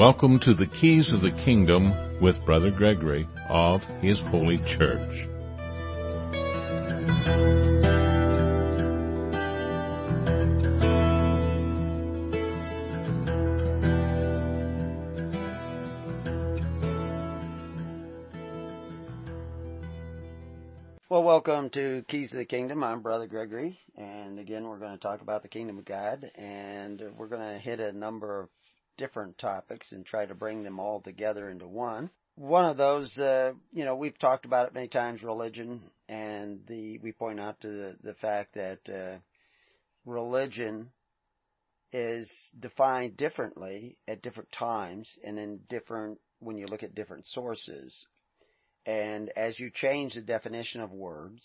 Welcome to the Keys of the Kingdom with Brother Gregory of His Holy Church. Well, welcome to Keys of the Kingdom. I'm Brother Gregory, and again, we're going to talk about the Kingdom of God, and we're going to hit a number of different topics and try to bring them all together into one. One of those, uh, you know, we've talked about it many times, religion, and the we point out to the, the fact that uh, religion is defined differently at different times and in different when you look at different sources. And as you change the definition of words,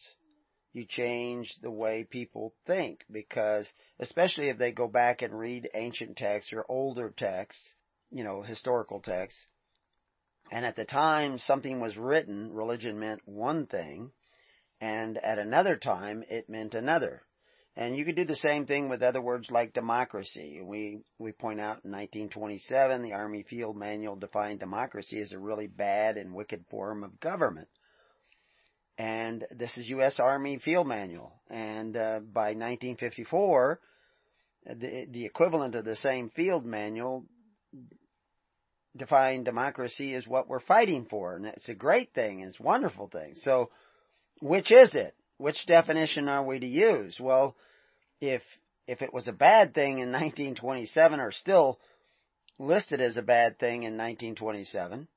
you change the way people think because especially if they go back and read ancient texts or older texts, you know, historical texts, and at the time something was written, religion meant one thing, and at another time it meant another. And you could do the same thing with other words like democracy. We we point out in 1927 the Army Field Manual defined democracy as a really bad and wicked form of government and this is U.S. Army Field Manual. And uh, by 1954, the, the equivalent of the same field manual defined democracy as what we're fighting for, and it's a great thing, and it's a wonderful thing. So, which is it? Which definition are we to use? Well, if if it was a bad thing in 1927, or still listed as a bad thing in 1927,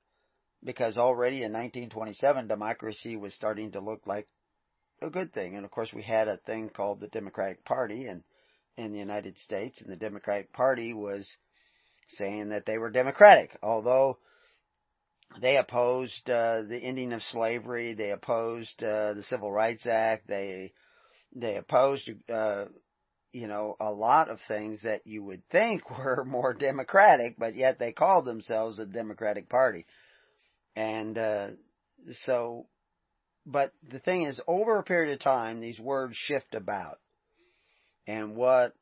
because already in 1927 democracy was starting to look like a good thing. And of course we had a thing called the Democratic Party and in the United States and the Democratic Party was saying that they were democratic, although they opposed uh, the ending of slavery, they opposed uh, the Civil Rights Act, they they opposed uh, you know a lot of things that you would think were more democratic, but yet they called themselves a Democratic Party. And uh, so, but the thing is, over a period of time, these words shift about, and what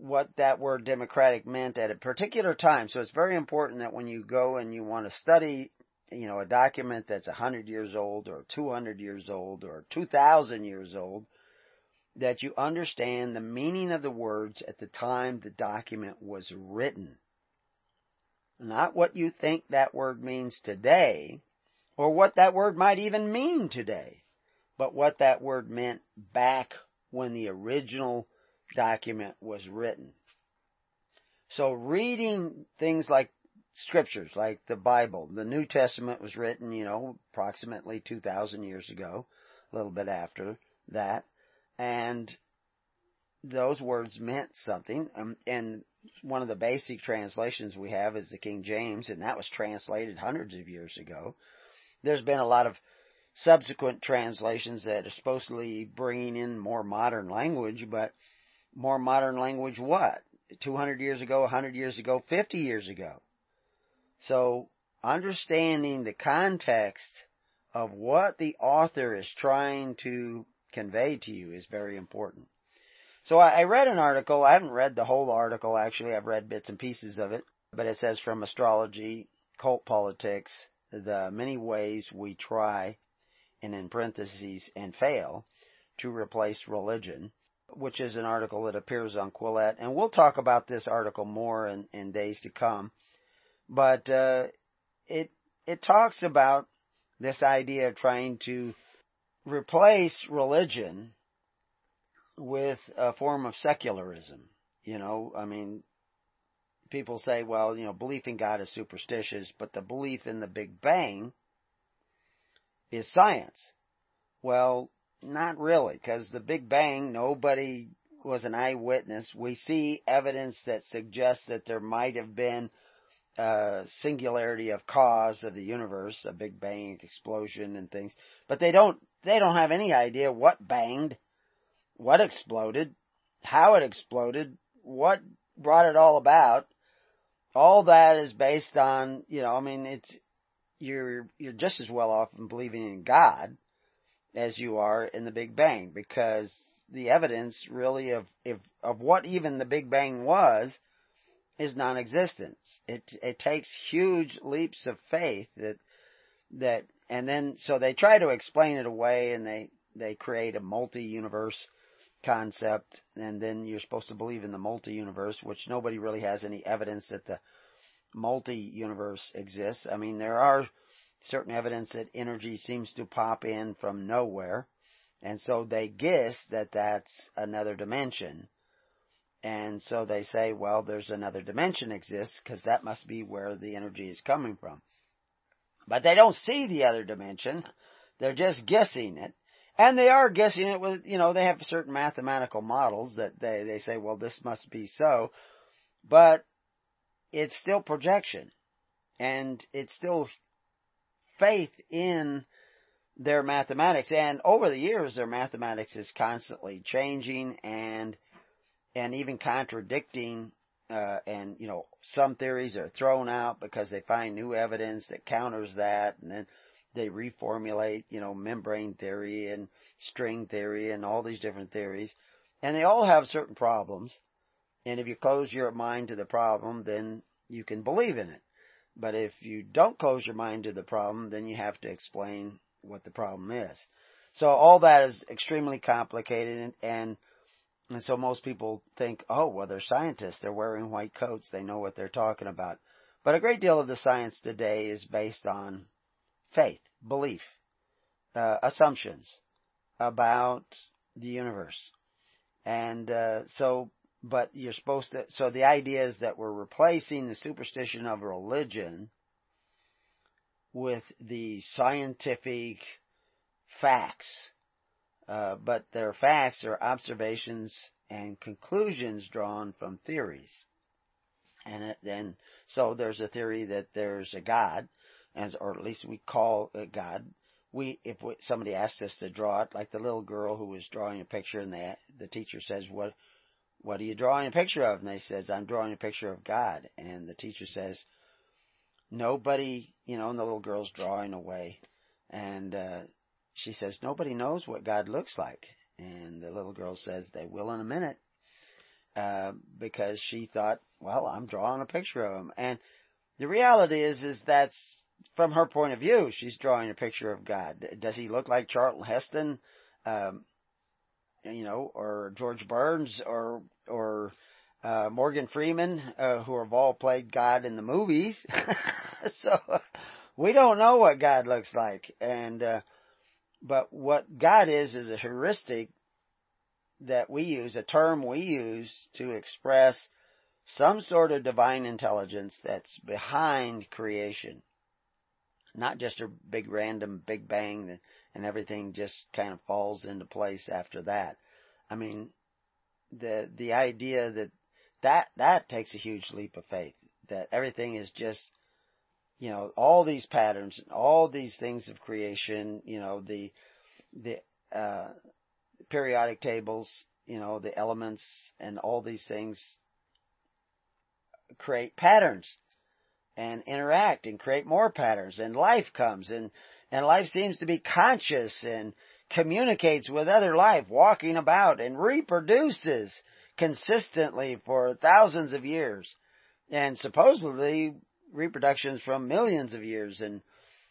what that word democratic meant at a particular time. So it's very important that when you go and you want to study, you know, a document that's 100 years old or 200 years old or 2,000 years old, that you understand the meaning of the words at the time the document was written. Not what you think that word means today, or what that word might even mean today, but what that word meant back when the original document was written. So reading things like scriptures, like the Bible, the New Testament was written, you know, approximately 2,000 years ago, a little bit after that, and those words meant something, um, and one of the basic translations we have is the King James, and that was translated hundreds of years ago. There's been a lot of subsequent translations that are supposedly bringing in more modern language, but more modern language what? 200 years ago, 100 years ago, 50 years ago. So, understanding the context of what the author is trying to convey to you is very important. So I, read an article. I haven't read the whole article actually. I've read bits and pieces of it, but it says from astrology, cult politics, the many ways we try, and in parentheses, and fail to replace religion, which is an article that appears on Quillette. And we'll talk about this article more in, in days to come. But uh, it it talks about this idea of trying to replace religion with a form of secularism. You know, I mean, people say, well, you know, belief in God is superstitious, but the belief in the Big Bang is science. Well, not really, because the Big Bang, nobody was an eyewitness. We see evidence that suggests that there might have been a singularity of cause of the universe, a Big Bang explosion and things, but they don't, they don't have any idea what banged what exploded, how it exploded, what brought it all about. All that is based on, you know, I mean, it's, you're, you're just as well off in believing in God as you are in the Big Bang because the evidence really of, if, of what even the Big Bang was is non-existence. It it takes huge leaps of faith that that and then so they try to explain it away and they they create a multi-universe concept and then you're supposed to believe in the multi-universe which nobody really has any evidence that the multi-universe exists. I mean there are certain evidence that energy seems to pop in from nowhere and so they guess that that's another dimension and so they say, well, there's another dimension exists because that must be where the energy is coming from. But they don't see the other dimension. They're just guessing it. And they are guessing it with, you know, they have certain mathematical models that they, they say, well, this must be so. But it's still projection. And it's still faith in their mathematics. And over the years, their mathematics is constantly changing and and even contradicting uh, and you know some theories are thrown out because they find new evidence that counters that and then they reformulate you know membrane theory and string theory and all these different theories and they all have certain problems and if you close your mind to the problem then you can believe in it but if you don't close your mind to the problem then you have to explain what the problem is so all that is extremely complicated and, and and so most people think, oh, well, they're scientists. They're wearing white coats. They know what they're talking about. But a great deal of the science today is based on faith, belief, uh, assumptions about the universe. And uh, so, but you're supposed to, so the idea is that we're replacing the superstition of religion with the scientific facts uh, but their facts are observations and conclusions drawn from theories. And then, so there's a theory that there's a God, or at least we call it God. We, if we, somebody asks us to draw it, like the little girl who was drawing a picture, and the the teacher says, "What, what are you drawing a picture of?" And they says, "I'm drawing a picture of God." And the teacher says, "Nobody, you know," and the little girl's drawing away, and uh, she says, Nobody knows what God looks like. And the little girl says, They will in a minute. Uh, because she thought, well, I'm drawing a picture of him. And the reality is, is that's from her point of view, she's drawing a picture of God. Does he look like Charlton Heston, um, you know, or George Burns, or or uh, Morgan Freeman, uh, who have all played God in the movies? so we don't know what God looks like, and uh, but what God is, is a heuristic that we use, a term we use to express some sort of divine intelligence that's behind creation. Not just a big random big bang and everything just kind of falls into place after that. I mean, the, the idea that that, that takes a huge leap of faith. That everything is just you know, all these patterns, and all these things of creation, you know, the, the, uh, periodic tables, you know, the elements and all these things create patterns and interact and create more patterns and life comes and, and life seems to be conscious and communicates with other life, walking about and reproduces consistently for thousands of years. And supposedly reproductions from millions of years and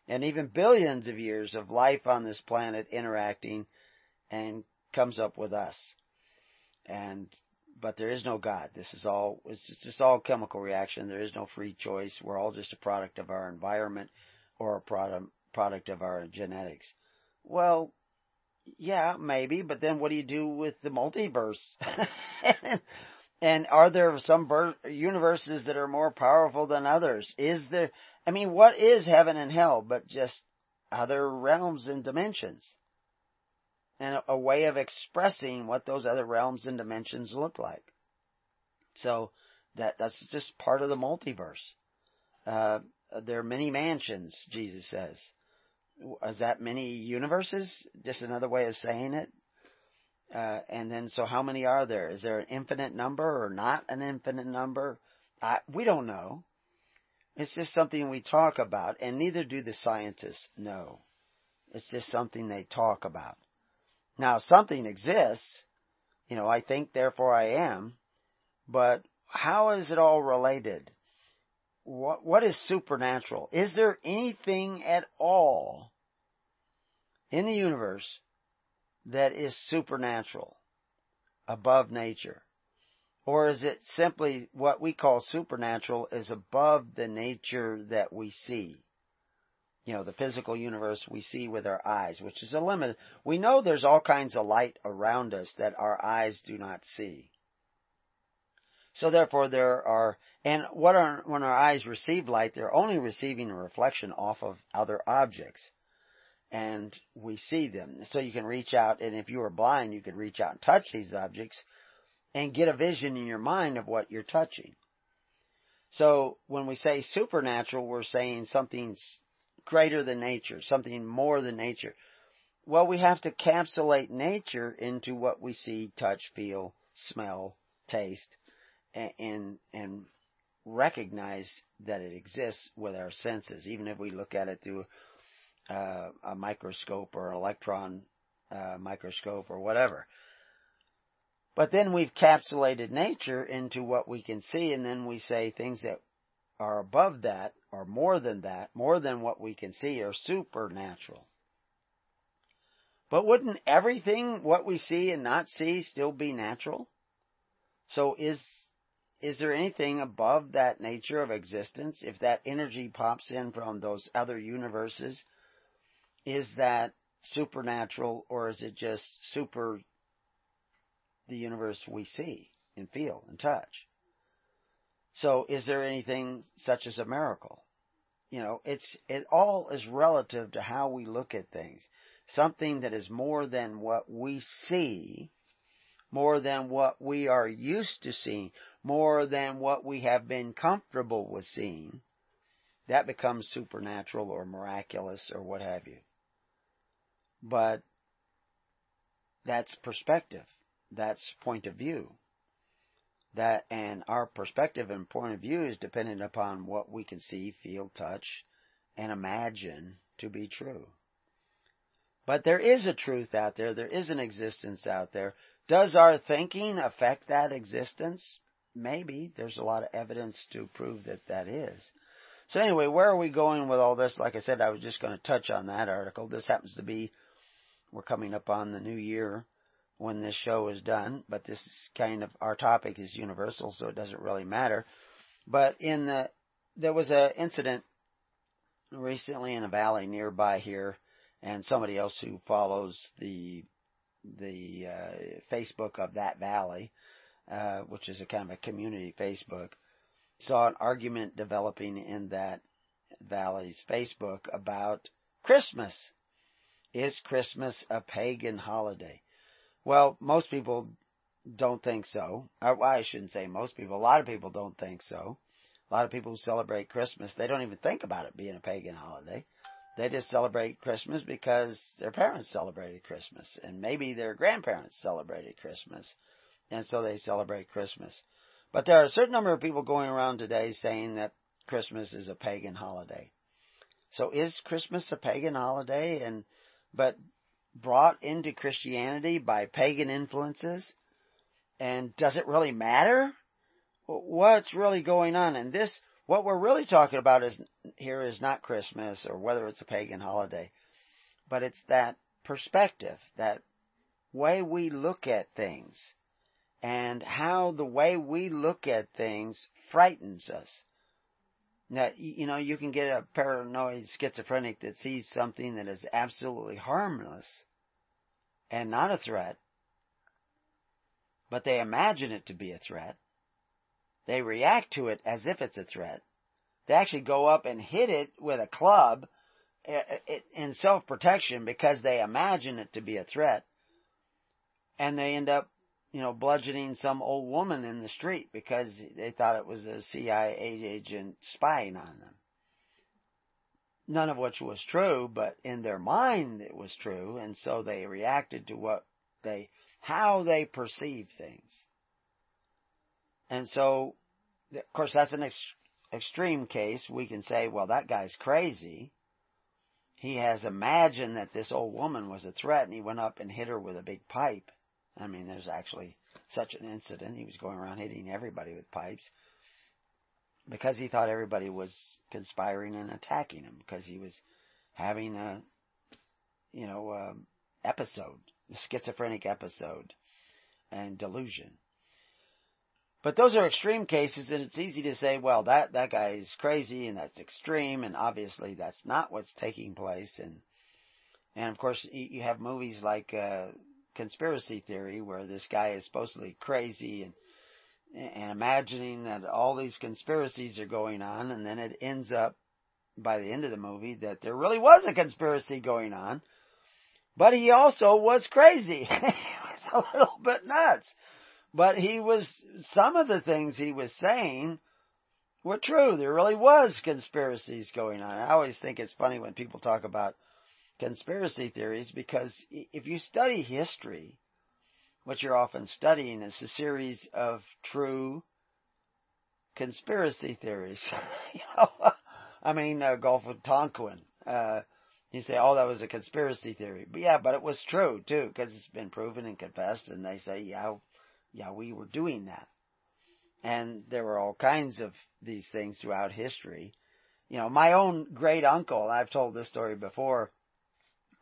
and even billions of years of life on this planet interacting and comes up with us. And but there is no God. This is all it's just all chemical reaction. There is no free choice. We're all just a product of our environment or a product product of our genetics. Well, yeah, maybe, but then what do you do with the multiverse? And are there some universes that are more powerful than others? Is there, I mean, what is heaven and hell but just other realms and dimensions? And a, way of expressing what those other realms and dimensions look like. So that, that's just part of the multiverse. Uh, there are many mansions, Jesus says. Is that many universes? Just another way of saying it? Uh, and then, so how many are there? Is there an infinite number or not an infinite number? I, we don't know. It's just something we talk about, and neither do the scientists know. It's just something they talk about. Now, something exists. You know, I think, therefore I am. But how is it all related? What, what is supernatural? Is there anything at all in the universe that is supernatural, above nature? Or is it simply what we call supernatural is above the nature that we see? You know, the physical universe we see with our eyes, which is a limit. We know there's all kinds of light around us that our eyes do not see. So therefore there are, and what are, when our eyes receive light, they're only receiving a reflection off of other objects. And we see them. So you can reach out, and if you were blind, you could reach out and touch these objects, and get a vision in your mind of what you're touching. So when we say supernatural, we're saying something greater than nature, something more than nature. Well, we have to capsulate nature into what we see, touch, feel, smell, taste, and, and recognize that it exists with our senses, even if we look at it through uh, a microscope or an electron uh, microscope or whatever. But then we've capsulated nature into what we can see, and then we say things that are above that, or more than that, more than what we can see, are supernatural. But wouldn't everything, what we see and not see, still be natural? So is, is there anything above that nature of existence? If that energy pops in from those other universes, is that supernatural or is it just super the universe we see and feel and touch. So is there anything such as a miracle? You know, it's, it all is relative to how we look at things. Something that is more than what we see, more than what we are used to seeing, more than what we have been comfortable with seeing, that becomes supernatural or miraculous or what have you. But that's perspective. That's point of view. That and our perspective and point of view is dependent upon what we can see, feel, touch, and imagine to be true. But there is a truth out there. There is an existence out there. Does our thinking affect that existence? Maybe. There's a lot of evidence to prove that that is. So anyway, where are we going with all this? Like I said, I was just going to touch on that article. This happens to be, we're coming up on the new year when this show is done, but this is kind of our topic is universal, so it doesn't really matter. But in the there was an incident recently in a valley nearby here, and somebody else who follows the the uh, Facebook of that valley, uh, which is a kind of a community Facebook, saw an argument developing in that valley's Facebook about Christmas. Is Christmas a pagan holiday? Well, most people don't think so. Or, well, I shouldn't say most people. A lot of people don't think so. A lot of people who celebrate Christmas, they don't even think about it being a pagan holiday. They just celebrate Christmas because their parents celebrated Christmas and maybe their grandparents celebrated Christmas. And so they celebrate Christmas. But there are a certain number of people going around today saying that Christmas is a pagan holiday. So is Christmas a pagan holiday? And, but brought into Christianity by pagan influences? And does it really matter? What's really going on? And this, what we're really talking about is here is not Christmas or whether it's a pagan holiday, but it's that perspective, that way we look at things and how the way we look at things frightens us. Now, you know, you can get a paranoid schizophrenic that sees something that is absolutely harmless and not a threat, but they imagine it to be a threat. They react to it as if it's a threat. They actually go up and hit it with a club eh, eh, in self-protection because they imagine it to be a threat. And they end up, you know, bludgeoning some old woman in the street because they thought it was a CIA agent spying on them none of which was true, but in their mind it was true, and so they reacted to what they, how they perceived things. And so, of course, that's an ex- extreme case. We can say, well, that guy's crazy. He has imagined that this old woman was a threat, and he went up and hit her with a big pipe. I mean, there's actually such an incident. He was going around hitting everybody with pipes because he thought everybody was conspiring and attacking him because he was having a, you know, a episode, a schizophrenic episode and delusion. But those are extreme cases, and it's easy to say, well, that that guy is crazy, and that's extreme, and obviously that's not what's taking place. And and of course, you have movies like uh, Conspiracy Theory, where this guy is supposedly crazy and and imagining that all these conspiracies are going on, and then it ends up by the end of the movie that there really was a conspiracy going on, but he also was crazy. he was a little bit nuts. But he was, some of the things he was saying were true. There really was conspiracies going on. I always think it's funny when people talk about conspiracy theories because if you study history, what you're often studying is a series of true conspiracy theories. you know, I mean, uh, Gulf of Tonkin. Uh, you say, oh, that was a conspiracy theory. But yeah, but it was true too, because it's been proven and confessed, and they say, yeah, yeah, we were doing that. And there were all kinds of these things throughout history. You know, my own great uncle, I've told this story before,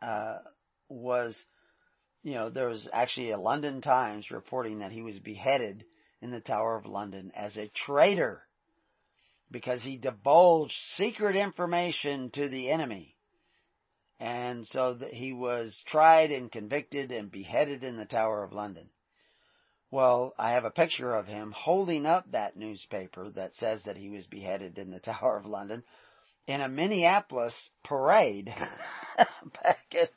uh, was, you know, there was actually a London Times reporting that he was beheaded in the Tower of London as a traitor because he divulged secret information to the enemy. And so he was tried and convicted and beheaded in the Tower of London. Well, I have a picture of him holding up that newspaper that says that he was beheaded in the Tower of London in a Minneapolis parade back in,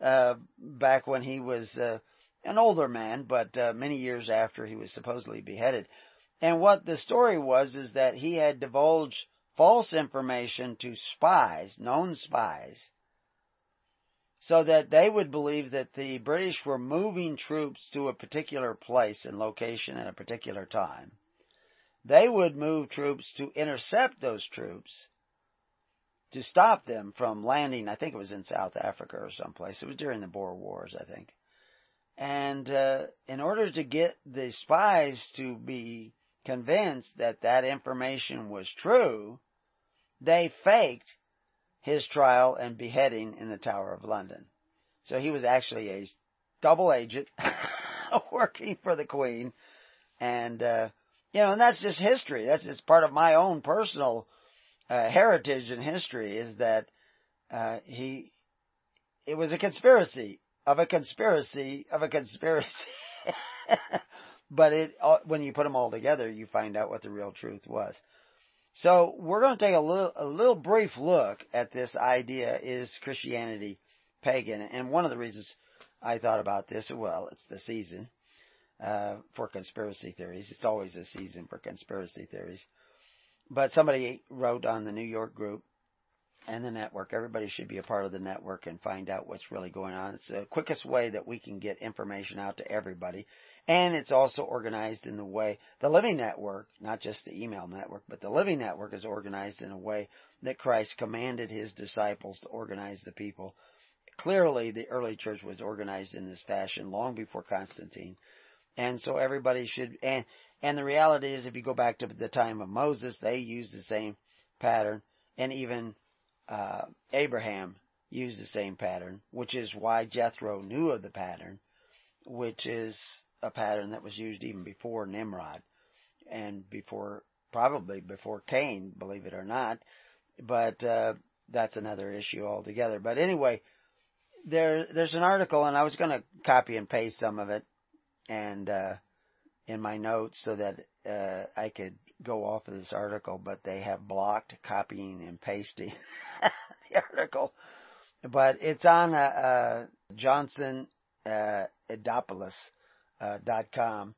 uh, back when he was uh, an older man, but uh, many years after he was supposedly beheaded. And what the story was is that he had divulged false information to spies, known spies, so that they would believe that the British were moving troops to a particular place and location at a particular time. They would move troops to intercept those troops to stop them from landing. I think it was in South Africa or someplace. It was during the Boer Wars, I think. And uh, in order to get the spies to be convinced that that information was true, they faked his trial and beheading in the Tower of London. So he was actually a double agent working for the Queen. And, uh, you know, and that's just history. That's just part of my own personal uh, heritage and history is that uh, he, it was a conspiracy of a conspiracy of a conspiracy. but it, uh, when you put them all together, you find out what the real truth was. So we're going to take a little, a little brief look at this idea: is Christianity pagan? And one of the reasons I thought about this, well, it's the season uh, for conspiracy theories. It's always a season for conspiracy theories. But somebody wrote on the New York group and the network. Everybody should be a part of the network and find out what's really going on. It's the quickest way that we can get information out to everybody. And it's also organized in the way, the Living Network, not just the email network, but the Living Network is organized in a way that Christ commanded his disciples to organize the people. Clearly, the early church was organized in this fashion long before Constantine. And so everybody should, and, and the reality is if you go back to the time of Moses, they used the same pattern, and even, uh, Abraham used the same pattern, which is why Jethro knew of the pattern, which is a pattern that was used even before Nimrod and before, probably before Cain, believe it or not. But, uh, that's another issue altogether. But anyway, there, there's an article and I was going to copy and paste some of it and, uh, in my notes so that, uh, I could go off of this article, but they have blocked copying and pasting the article. But it's on, uh, uh uh, uh, .com.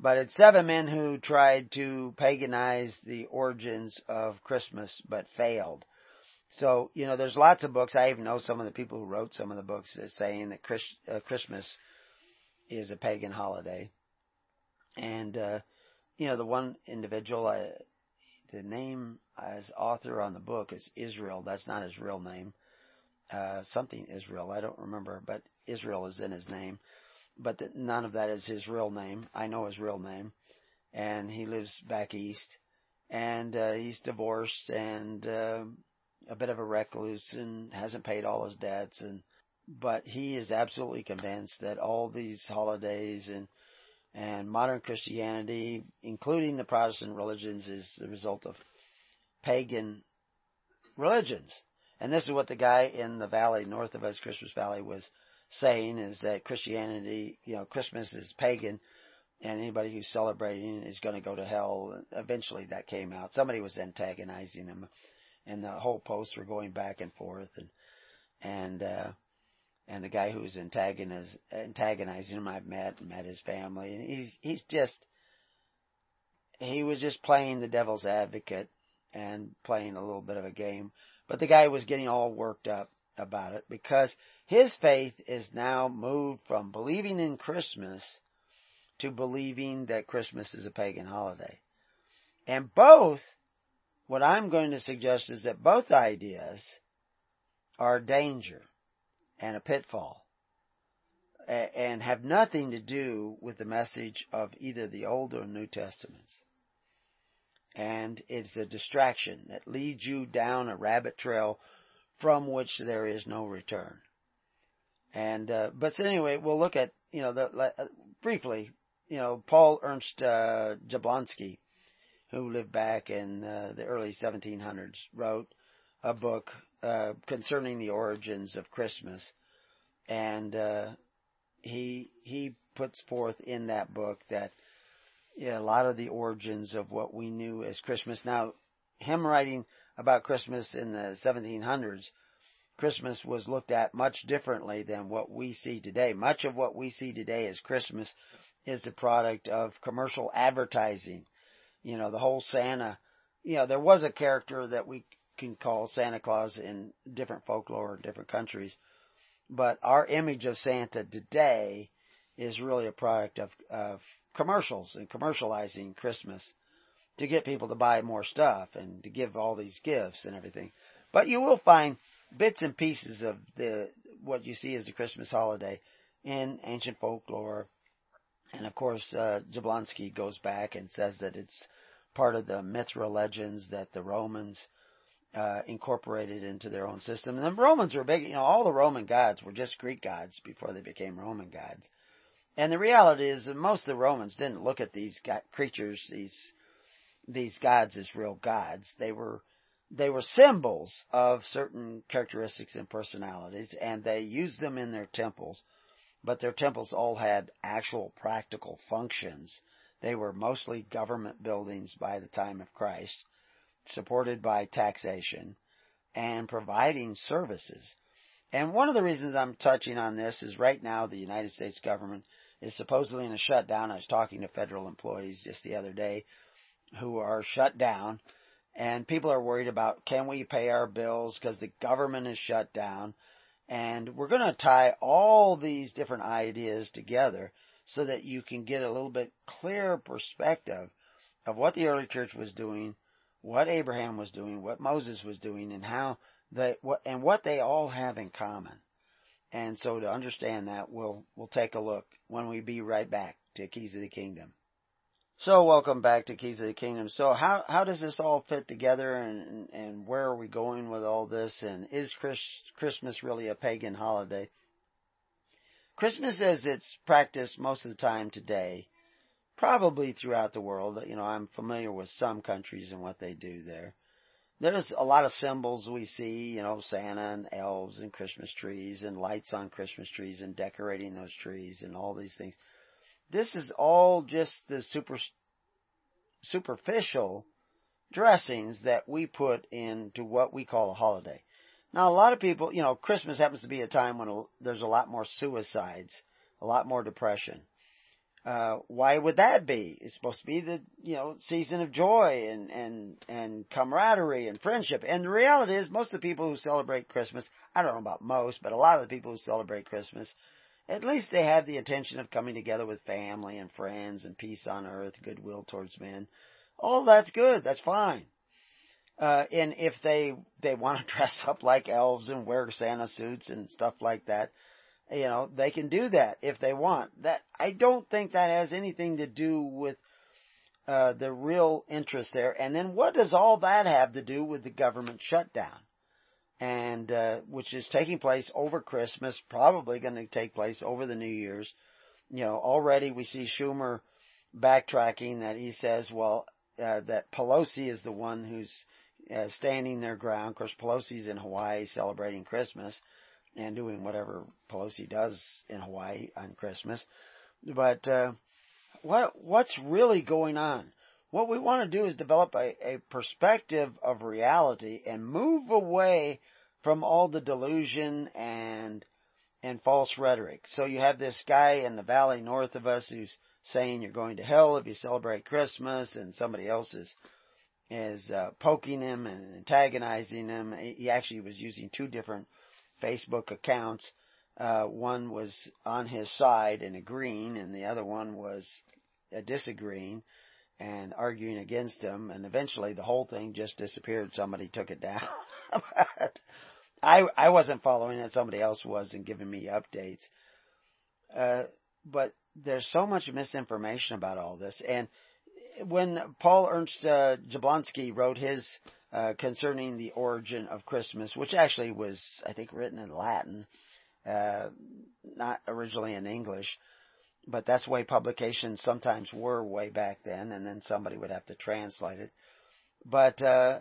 But it's seven men who tried to paganize the origins of Christmas but failed. So, you know, there's lots of books. I even know some of the people who wrote some of the books saying that Chris, uh, Christmas is a pagan holiday. And, uh, you know, the one individual, uh, the name as author on the book is Israel. That's not his real name. Uh, something Israel. I don't remember, but Israel is in his name. but the, none of that is his real name. I know his real name, and he lives back east, and uh, he's divorced and uh, a bit of a recluse and hasn't paid all his debts, and but he is absolutely convinced that all these holidays and and modern Christianity, including the Protestant religions, is the result of pagan religions. And this is what the guy in the valley north of us, Christmas Valley, was saying is that Christianity, you know, Christmas is pagan and anybody who's celebrating is going to go to hell. Eventually that came out. Somebody was antagonizing him and the whole posts were going back and forth and, and, uh, and the guy who was antagoniz- antagonizing him I've met and met his family and he's, he's just, he was just playing the devil's advocate and playing a little bit of a game. But the guy was getting all worked up about it because his faith is now moved from believing in Christmas to believing that Christmas is a pagan holiday. And both, what I'm going to suggest is that both ideas are danger and a pitfall and have nothing to do with the message of either the Old or New Testaments. And it's a distraction that leads you down a rabbit trail from which there is no return. And uh, but anyway, we'll look at you know the uh, briefly. You know, Paul Ernst uh, Jablonski, who lived back in uh, the early 1700s, wrote a book uh, concerning the origins of Christmas, and uh, he he puts forth in that book that yeah, a lot of the origins of what we knew as Christmas. Now, him writing about Christmas in the 1700s, Christmas was looked at much differently than what we see today. Much of what we see today as Christmas is the product of commercial advertising. You know, the whole Santa, you know, there was a character that we can call Santa Claus in different folklore in different countries, but our image of Santa today is really a product of, of commercials and commercializing Christmas to get people to buy more stuff and to give all these gifts and everything. But you will find bits and pieces of the what you see as the Christmas holiday in ancient folklore. And of course, uh, Jablonski goes back and says that it's part of the Mithra legends that the Romans uh, incorporated into their own system. And the Romans were big, you know, all the Roman gods were just Greek gods before they became Roman gods. And the reality is that most of the Romans didn't look at these creatures, these these gods as real gods. They were they were symbols of certain characteristics and personalities, and they used them in their temples. But their temples all had actual practical functions. They were mostly government buildings by the time of Christ, supported by taxation and providing services. And one of the reasons I'm touching on this is right now the United States government is supposedly in a shutdown. I was talking to federal employees just the other day who are shut down and people are worried about can we pay our bills because the government is shut down. And we're going to tie all these different ideas together so that you can get a little bit clearer perspective of what the early church was doing, what Abraham was doing, what Moses was doing, and how they what and what they all have in common. And so to understand that, we'll, we'll take a look when we be right back to Keys of the Kingdom. So welcome back to Keys of the Kingdom. So how, how does this all fit together and, and where are we going with all this? And is Chris, Christmas really a pagan holiday? Christmas as it's practiced most of the time today, probably throughout the world. You know, I'm familiar with some countries and what they do there there's a lot of symbols we see, you know, Santa and elves and Christmas trees and lights on Christmas trees and decorating those trees and all these things. This is all just the super, superficial dressings that we put into what we call a holiday. Now, a lot of people, you know, Christmas happens to be a time when there's a lot more suicides, a lot more depression. Uh, why would that be? It's supposed to be the, you know, season of joy and, and, and camaraderie and friendship. And the reality is most of the people who celebrate Christmas, I don't know about most, but a lot of the people who celebrate Christmas, at least they have the intention of coming together with family and friends and peace on earth, goodwill towards men. All that's good. That's fine. Uh, and if they, they want to dress up like elves and wear Santa suits and stuff like that, You know, they can do that if they want. That I don't think that has anything to do with uh, the real interest there. And then what does all that have to do with the government shutdown? And uh, which is taking place over Christmas, probably going to take place over the New Year's. You know, already we see Schumer backtracking that he says, well, uh, that Pelosi is the one who's uh, standing their ground. Of course, Pelosi's in Hawaii celebrating Christmas and doing whatever Pelosi does in Hawaii on Christmas. But uh, what what's really going on? What we want to do is develop a, a perspective of reality and move away from all the delusion and and false rhetoric. So you have this guy in the valley north of us who's saying you're going to hell if you celebrate Christmas, and somebody else is is uh, poking him and antagonizing him. He actually was using two different Facebook accounts. Uh, one was on his side and agreeing, and the other one was disagreeing and arguing against him. And eventually, the whole thing just disappeared. Somebody took it down. but I I wasn't following it. Somebody else was and giving me updates. Uh, but there's so much misinformation about all this. And when Paul Ernst uh, Jablonski wrote his uh, concerning the origin of Christmas, which actually was, I think, written in Latin, uh, not originally in English, but that's the way publications sometimes were way back then, and then somebody would have to translate it. But uh,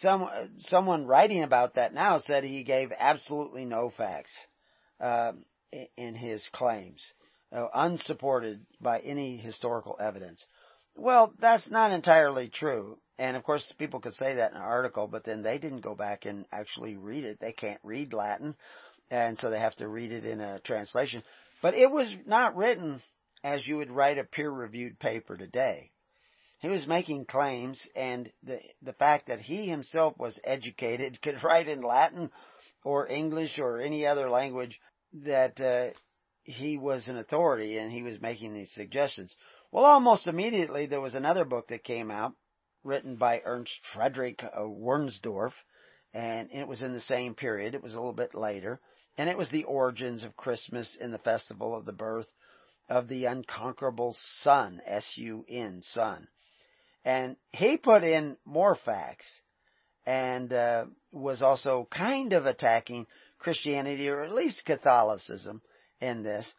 some someone writing about that now said he gave absolutely no facts uh, in his claims uh, unsupported by any historical evidence. Well, that's not entirely true. And of course, people could say that in an article, but then they didn't go back and actually read it. They can't read Latin, and so they have to read it in a translation. But it was not written as you would write a peer-reviewed paper today. He was making claims, and the the fact that he himself was educated, could write in Latin or English or any other language that uh, he was an authority and he was making these suggestions. Well, almost immediately there was another book that came out written by Ernst Friedrich Wernsdorf and it was in the same period. It was a little bit later and it was the origins of Christmas in the festival of the birth of the unconquerable Sun, S-U-N, Sun. And he put in more facts and uh, was also kind of attacking Christianity or at least Catholicism in this.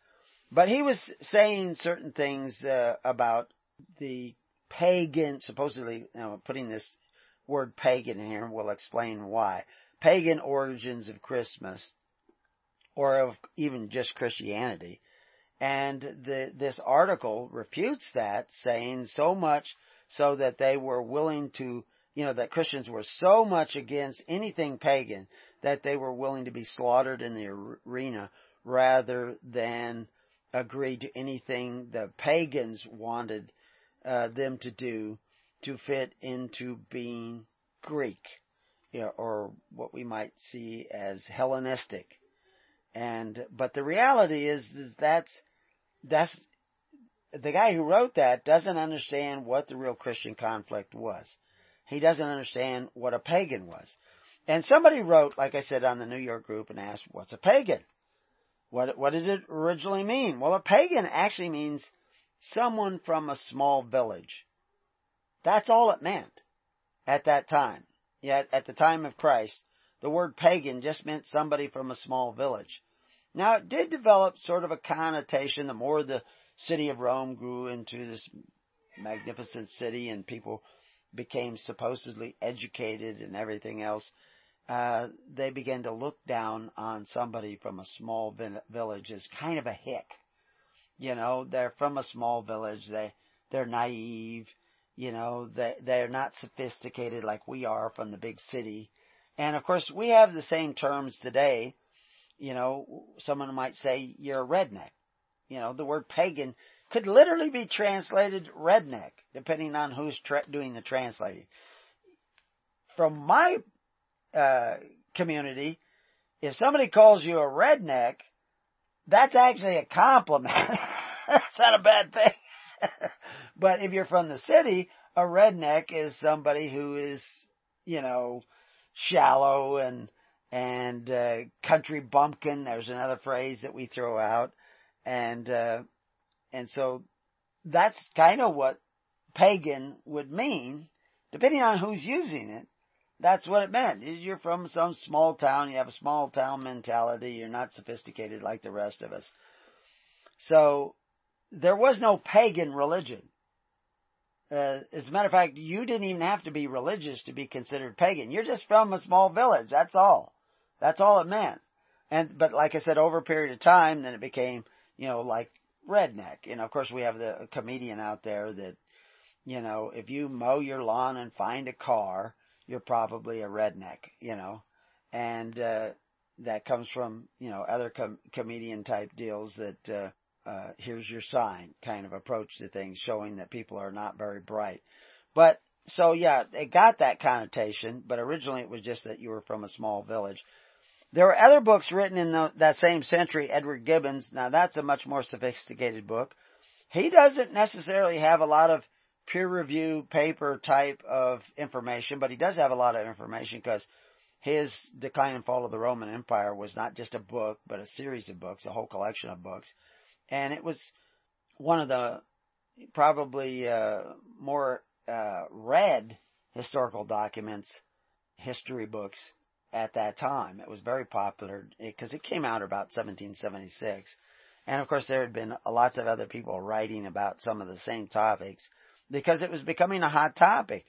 But he was saying certain things uh, about the pagan, supposedly, you know, putting this word pagan in here, we'll explain why. Pagan origins of Christmas, or of even just Christianity. And the, this article refutes that, saying so much so that they were willing to, you know, that Christians were so much against anything pagan that they were willing to be slaughtered in the arena rather than agree to anything the pagans wanted uh, them to do to fit into being Greek, you know, or what we might see as Hellenistic. And but the reality is, is that's that's the guy who wrote that doesn't understand what the real Christian conflict was. He doesn't understand what a pagan was. And somebody wrote, like I said, on the New York group and asked, what's a pagan? What, what did it originally mean? Well, a pagan actually means someone from a small village. That's all it meant at that time. Yet, at the time of Christ, the word pagan just meant somebody from a small village. Now, it did develop sort of a connotation the more the city of Rome grew into this magnificent city and people became supposedly educated and everything else uh, they began to look down on somebody from a small village as kind of a hick. You know, they're from a small village. They they're naive. You know, they they're not sophisticated like we are from the big city. And of course, we have the same terms today. You know, someone might say you're a redneck. You know, the word pagan could literally be translated redneck, depending on who's tra- doing the translating. From my uh, community, if somebody calls you a redneck, that's actually a compliment. that's not a bad thing. but if you're from the city, a redneck is somebody who is, you know, shallow and and uh, country bumpkin. There's another phrase that we throw out, and uh, and so that's kind of what pagan would mean, depending on who's using it. That's what it meant. You're from some small town, you have a small town mentality, you're not sophisticated like the rest of us. So, there was no pagan religion. Uh, as a matter of fact, you didn't even have to be religious to be considered pagan. You're just from a small village, that's all. That's all it meant. And, but like I said, over a period of time, then it became, you know, like redneck. And of course we have the comedian out there that, you know, if you mow your lawn and find a car, you're probably a redneck, you know, and, uh, that comes from, you know, other com- comedian type deals that, uh, uh, here's your sign kind of approach to things showing that people are not very bright. But, so yeah, it got that connotation, but originally it was just that you were from a small village. There were other books written in the, that same century, Edward Gibbons. Now that's a much more sophisticated book. He doesn't necessarily have a lot of peer review paper type of information, but he does have a lot of information because his Decline and Fall of the Roman Empire was not just a book, but a series of books, a whole collection of books. And it was one of the probably uh, more uh, read historical documents, history books at that time. It was very popular because it, it came out about 1776. And of course, there had been lots of other people writing about some of the same topics because it was becoming a hot topic.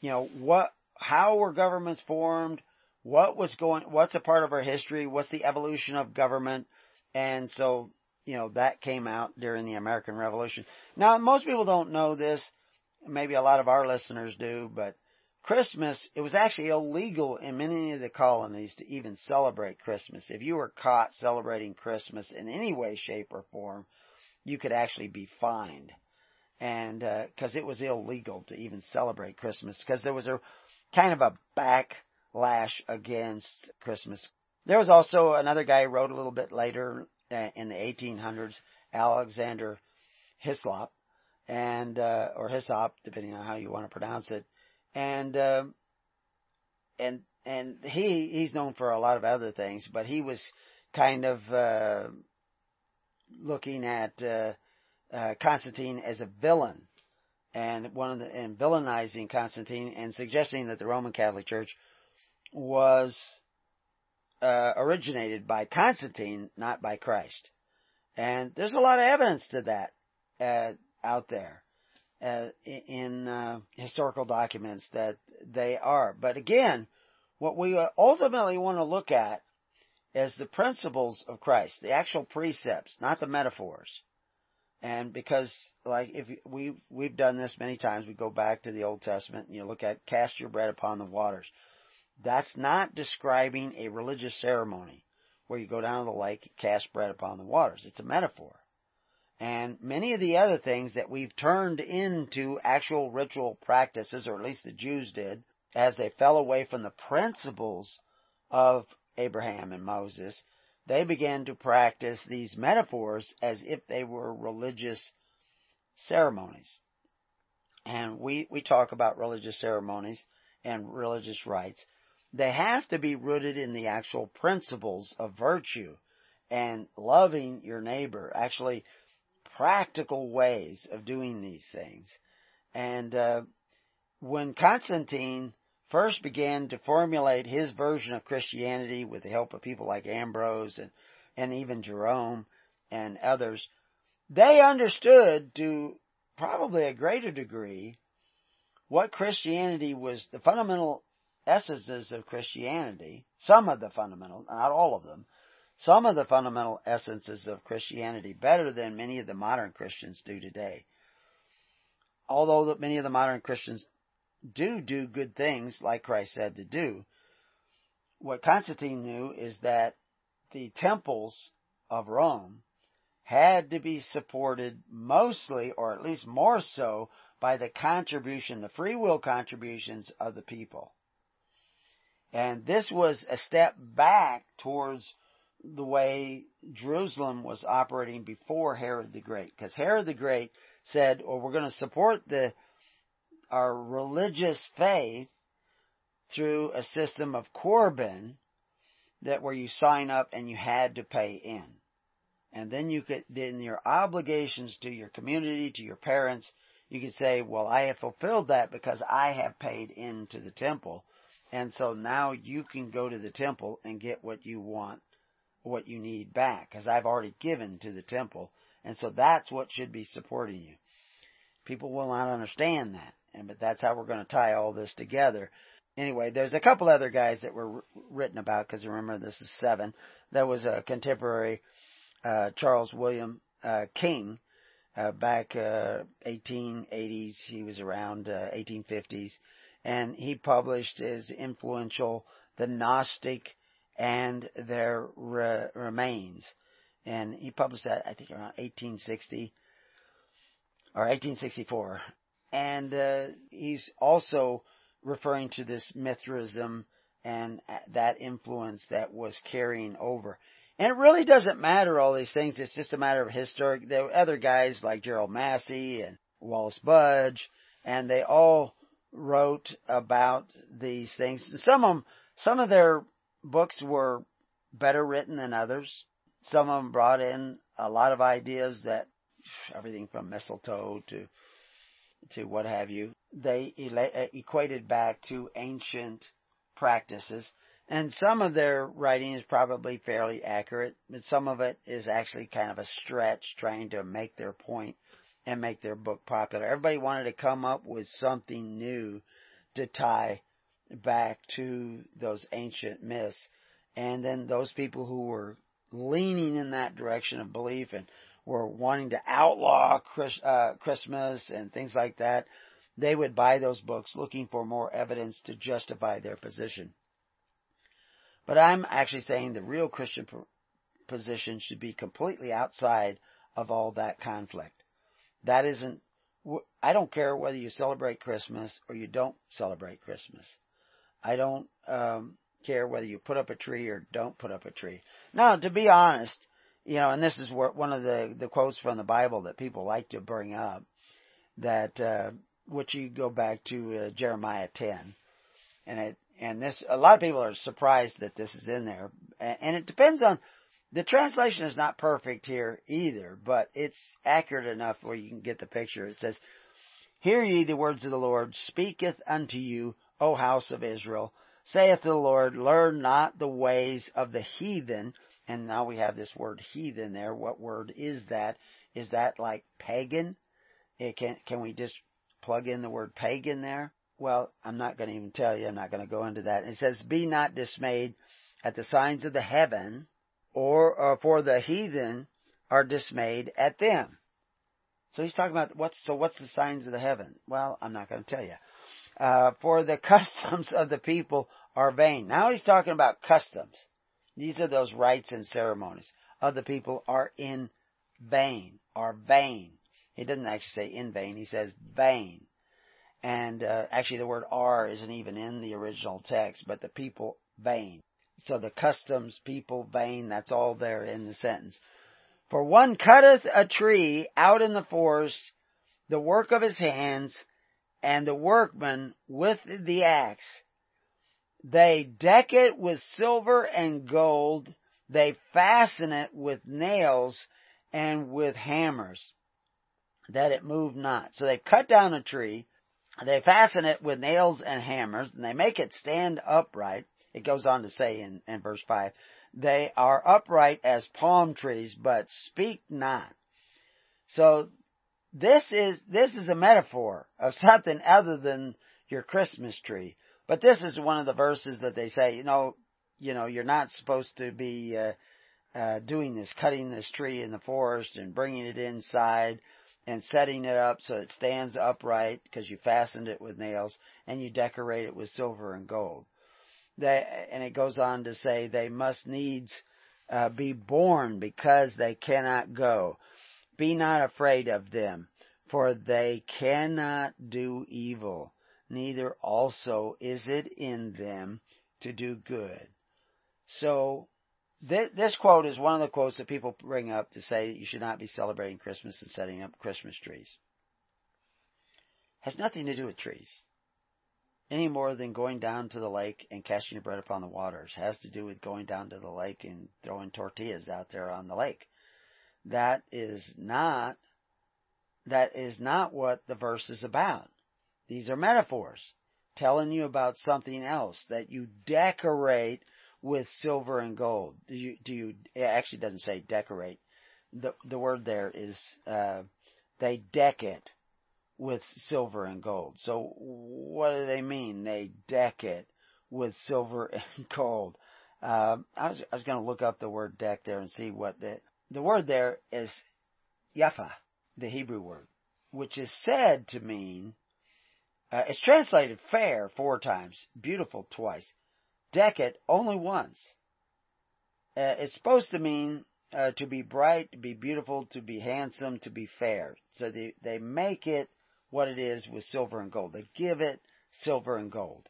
You know, what, how were governments formed? What was going, what's a part of our history? What's the evolution of government? And so, you know, that came out during the American Revolution. Now, most people don't know this. Maybe a lot of our listeners do, but Christmas, it was actually illegal in many of the colonies to even celebrate Christmas. If you were caught celebrating Christmas in any way, shape, or form, you could actually be fined. And, uh, cause it was illegal to even celebrate Christmas, cause there was a kind of a backlash against Christmas. There was also another guy who wrote a little bit later uh, in the 1800s, Alexander Hislop, and, uh, or Hyssop, depending on how you want to pronounce it and uh, and and he he's known for a lot of other things, but he was kind of uh, looking at uh, uh, Constantine as a villain, and one of the and villainizing Constantine and suggesting that the Roman Catholic Church was uh, originated by Constantine, not by Christ. And there's a lot of evidence to that uh, out there uh, in uh, historical documents that they are. But again, what we ultimately want to look at is the principles of Christ, the actual precepts, not the metaphors. And because, like, if we we've done this many times, we go back to the Old Testament and you look at cast your bread upon the waters. That's not describing a religious ceremony where you go down to the lake and cast bread upon the waters. It's a metaphor and many of the other things that we've turned into actual ritual practices, or at least the Jews did, as they fell away from the principles of Abraham and Moses, they began to practice these metaphors as if they were religious ceremonies. And we, we talk about religious ceremonies and religious rites. They have to be rooted in the actual principles of virtue and loving your neighbor. Actually, practical ways of doing these things. And uh, when Constantine first began to formulate his version of Christianity with the help of people like Ambrose and, and even Jerome and others, they understood to probably a greater degree what Christianity was, the fundamental essences of Christianity, some of the fundamental, not all of them, some of the fundamental essences of Christianity better than many of the modern Christians do today. Although many of the modern Christians do do good things like Christ said to do, what Constantine knew is that the temples of Rome had to be supported mostly, or at least more so, by the contribution, the free will contributions of the people. And this was a step back towards the way Jerusalem was operating before Herod the Great. Because Herod the Great said, well, we're going to support the, our religious faith through a system of Corban, that where you sign up and you had to pay in. And then you could, then your obligations to your community, to your parents, you could say, well, I have fulfilled that because I have paid into the temple. And so now you can go to the temple and get what you want, what you need back, because I've already given to the temple. And so that's what should be supporting you. People will not understand that. And, but that's how we're going to tie all this together. Anyway, there's a couple other guys that were written about, because remember this is seven. There was a contemporary, uh, Charles William, uh, King, uh, back uh, 1880s. He was around uh, 1850s, and he published his influential "The Gnostic and Their Re- Remains," and he published that I think around 1860 or 1864. And uh, he's also referring to this Mithraism and uh, that influence that was carrying over. And it really doesn't matter all these things. It's just a matter of historic. There were other guys like Gerald Massey and Wallis Budge, and they all wrote about these things. Some of them, some of their books were better written than others. Some of them brought in a lot of ideas that everything from mistletoe to to what have you. They uh, equated back to ancient practices. And some of their writing is probably fairly accurate, but some of it is actually kind of a stretch trying to make their point and make their book popular. Everybody wanted to come up with something new to tie back to those ancient myths. And then those people who were leaning in that direction of belief and were wanting to outlaw uh, Christmas and things like that, they would buy those books looking for more evidence to justify their position. But I'm actually saying the real Christian position should be completely outside of all that conflict. That isn't, I don't care whether you celebrate Christmas or you don't celebrate Christmas. I don't um, care whether you put up a tree or don't put up a tree. Now, to be honest, you know, and this is one of the, the quotes from the Bible that people like to bring up, that, uh, which you go back to uh, Jeremiah 10, and it and this, a lot of people are surprised that this is in there. And it depends on, the translation is not perfect here either, but it's accurate enough where you can get the picture. It says, Hear ye the words of the Lord, speaketh unto you, O house of Israel. Saith the Lord, learn not the ways of the heathen. And now we have this word heathen there. What word is that? Is that like pagan? It can, can we just plug in the word pagan there? well, I'm not going to even tell you. I'm not going to go into that. It says, "Be not dismayed at the signs of the heaven, or, or for the heathen are dismayed at them." So he's talking about what's so. What's the signs of the heaven? Well, I'm not going to tell you. Uh, for the customs of the people are vain. Now he's talking about customs. These are those rites and ceremonies Other people are in vain, are vain. He doesn't actually say in vain. He says vain. And uh, actually, the word are isn't even in the original text, but the people vain. So the customs, people, vain, that's all there in the sentence. For one cutteth a tree out in the forest, the work of his hands, and the workman with the axe. They deck it with silver and gold, they fasten it with nails and with hammers, that it move not. So they cut down a tree, they fasten it with nails and hammers, and they make it stand upright. It goes on to say in, in verse 5, they are upright as palm trees, but speak not. So this is, this is a metaphor of something other than your Christmas tree. But this is one of the verses that they say, you know, you know, you're not supposed to be, uh, uh, doing this, cutting this tree in the forest and bringing it inside and setting it up so it stands upright because you fastened it with nails and you decorate it with silver and gold. They, and it goes on to say they must needs uh, be born because they cannot go. Be not afraid of them, for they cannot do evil, neither also is it in them to do good. So this quote is one of the quotes that people bring up to say that you should not be celebrating Christmas and setting up Christmas trees. Has nothing to do with trees. any more than going down to the lake and casting your bread upon the waters. It has to do with going down to the lake and throwing tortillas out there on the lake. That is not that is not what the verse is about. These are metaphors telling you about something else that you decorate with silver and gold. Do you, do you, it actually doesn't say decorate. The, the word there is, uh, they deck it with silver and gold. So what do they mean? They deck it with silver and gold. Uh, I was, I was going to look up the word deck there and see what the, the word there is yafa, the Hebrew word, which is said to mean, uh, it's translated fair four times, beautiful twice, deck it only once. Uh, it's supposed to mean uh, to be bright, to be beautiful, to be handsome, to be fair. So they, they make it what it is with silver and gold. They give it silver and gold.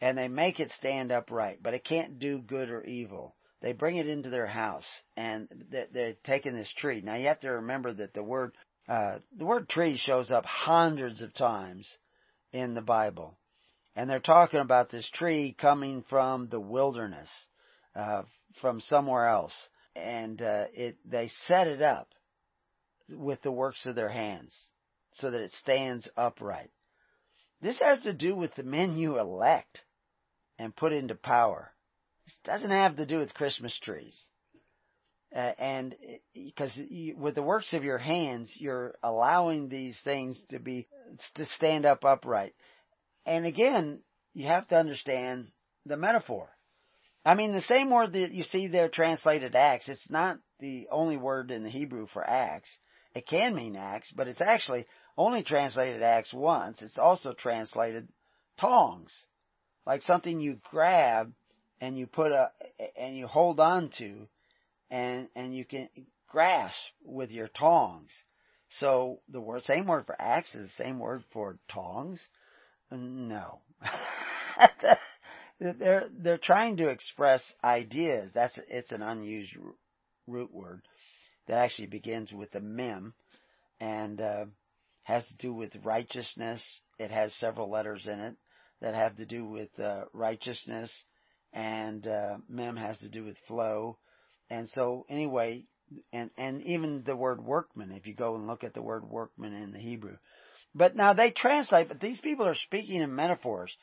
And they make it stand upright, but it can't do good or evil. They bring it into their house and they're taking this tree. Now you have to remember that the word, uh, the word tree shows up hundreds of times in the Bible. And they're talking about this tree coming from the wilderness, uh, from somewhere else. And, uh, it, they set it up with the works of their hands so that it stands upright. This has to do with the men you elect and put into power. This doesn't have to do with Christmas trees. Uh, and because with the works of your hands, you're allowing these things to be, to stand up upright. And again, you have to understand the metaphor. I mean, the same word that you see there translated axe, it's not the only word in the Hebrew for axe. It can mean axe, but it's actually only translated axe once. It's also translated tongs, like something you grab and you put a and you hold on to, and and you can grasp with your tongs. So the word same word for axe is the same word for tongs. No. they're they're trying to express ideas. That's it's an unused root word that actually begins with the mem, and uh, has to do with righteousness. It has several letters in it that have to do with uh, righteousness, and uh, mem has to do with flow. And so, anyway, and and even the word workman, if you go and look at the word workman in the Hebrew, but now they translate, but these people are speaking in metaphors,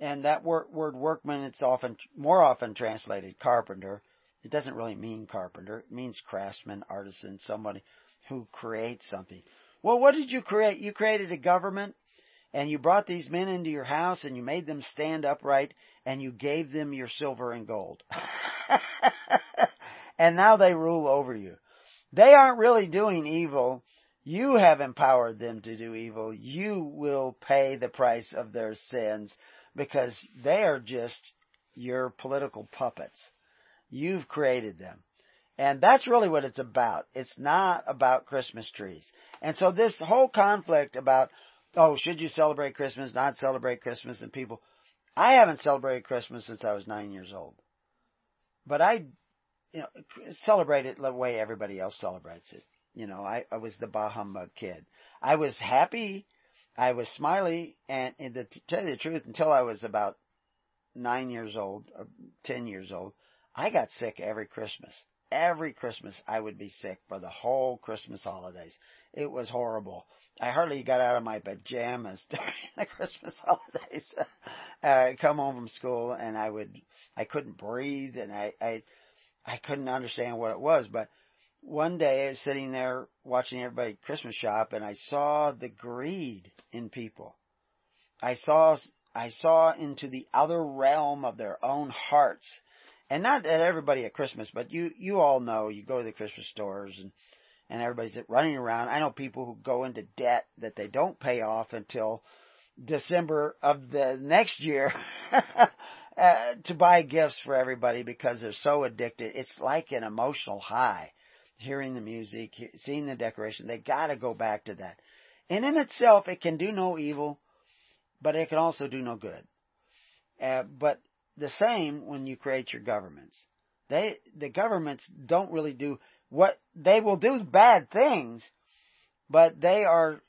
and that word, word workman, it's often more often translated carpenter. It doesn't really mean carpenter; it means craftsman, artisan, somebody who creates something. Well, what did you create? You created a government and you brought these men into your house and you made them stand upright and you gave them your silver and gold. and now they rule over you. They aren't really doing evil. You have empowered them to do evil. You will pay the price of their sins because they are just your political puppets. You've created them. And that's really what it's about. It's not about Christmas trees. And so this whole conflict about, oh, should you celebrate Christmas, not celebrate Christmas, and people, I haven't celebrated Christmas since I was nine years old. But I, you know, celebrate it the way everybody else celebrates it. You know, I, I was the bah humbug kid. I was happy, I was smiley, and, and to tell you the truth, until I was about nine years old, or ten years old, I got sick every Christmas every Christmas I would be sick for the whole Christmas holidays. It was horrible. I hardly got out of my pajamas during the Christmas holidays. uh, I'd come home from school and I would, I couldn't breathe and I, I, I couldn't understand what it was. But one day I was sitting there watching everybody Christmas shop and I saw the greed in people. I saw, I saw into the other realm of their own hearts and not at everybody at Christmas, but you you all know you go to the Christmas stores and and everybody's running around. I know people who go into debt that they don't pay off until December of the next year uh, to buy gifts for everybody because they're so addicted. It's like an emotional high. Hearing the music, seeing the decoration, they got to go back to that. And in itself, it can do no evil, but it can also do no good. Uh, but the same when you create your governments. They, the governments don't really do what, they will do bad things, but they are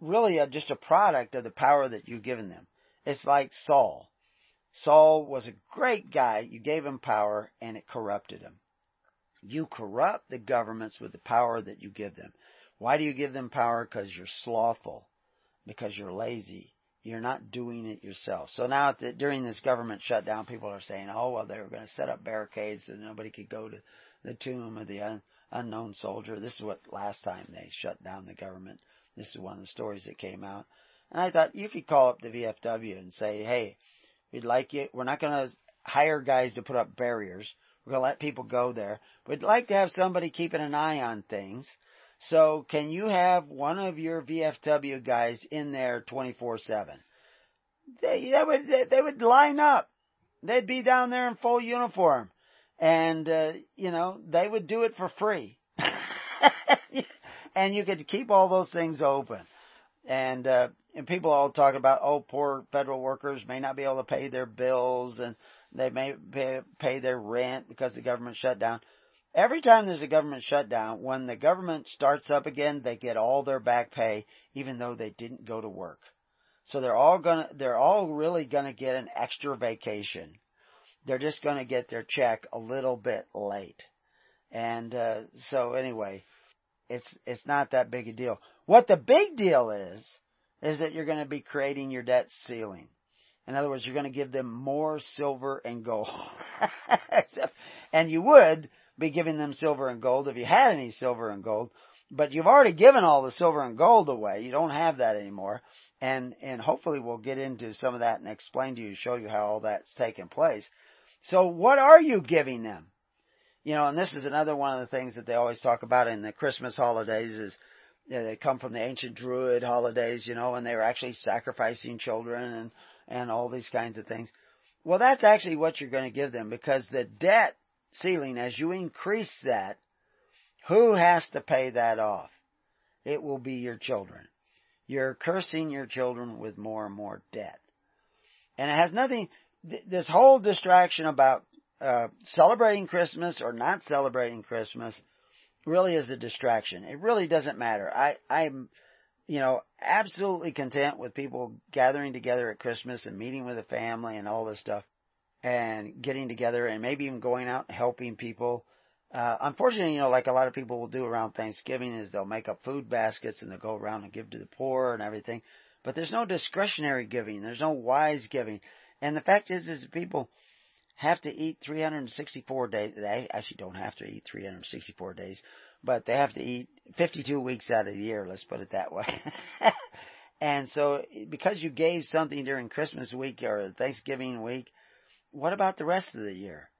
really a, just a product of the power that you've given them. It's like Saul. Saul was a great guy. You gave him power and it corrupted him. You corrupt the governments with the power that you give them. Why do you give them power? Because you're slothful. Because you're lazy. You're not doing it yourself. So now the, during this government shutdown, people are saying, oh, well, they were going to set up barricades so nobody could go to the tomb of the un, unknown soldier. This is what last time they shut down the government. This is one of the stories that came out. And I thought you could call up the VFW and say, hey, we'd like you, we're not going to hire guys to put up barriers. We're going to let people go there. We'd like to have somebody keeping an eye on things. So can you have one of your VFW guys in there 24-7? They, they would, they, they would line up. They'd be down there in full uniform. And, uh, you know, they would do it for free. and you could keep all those things open. And, uh, and people all talk about, oh, poor federal workers may not be able to pay their bills and they may pay, pay their rent because the government shut down. Every time there's a government shutdown, when the government starts up again, they get all their back pay, even though they didn't go to work. So they're all gonna, they're all really gonna get an extra vacation. They're just gonna get their check a little bit late. And, uh, so anyway, it's, it's not that big a deal. What the big deal is, is that you're gonna be creating your debt ceiling. In other words, you're going to give them more silver and gold. and you would be giving them silver and gold if you had any silver and gold. But you've already given all the silver and gold away. You don't have that anymore. And, and hopefully we'll get into some of that and explain to you, show you how all that's taken place. So what are you giving them? You know, and this is another one of the things that they always talk about in the Christmas holidays is you know, they come from the ancient Druid holidays, you know, and they were actually sacrificing children and, and all these kinds of things. Well, that's actually what you're going to give them because the debt ceiling, as you increase that, who has to pay that off? It will be your children. You're cursing your children with more and more debt. And it has nothing, this whole distraction about uh, celebrating Christmas or not celebrating Christmas really is a distraction. It really doesn't matter. I, I'm, you know, absolutely content with people gathering together at Christmas and meeting with the family and all this stuff and getting together and maybe even going out and helping people. Uh, unfortunately, you know, like a lot of people will do around Thanksgiving is they'll make up food baskets and they'll go around and give to the poor and everything. But there's no discretionary giving. There's no wise giving. And the fact is, is people have to eat 364 days. They actually don't have to eat 364 days, but they have to eat 52 weeks out of the year. Let's put it that way. and so because you gave something during Christmas week or Thanksgiving week, what about the rest of the year?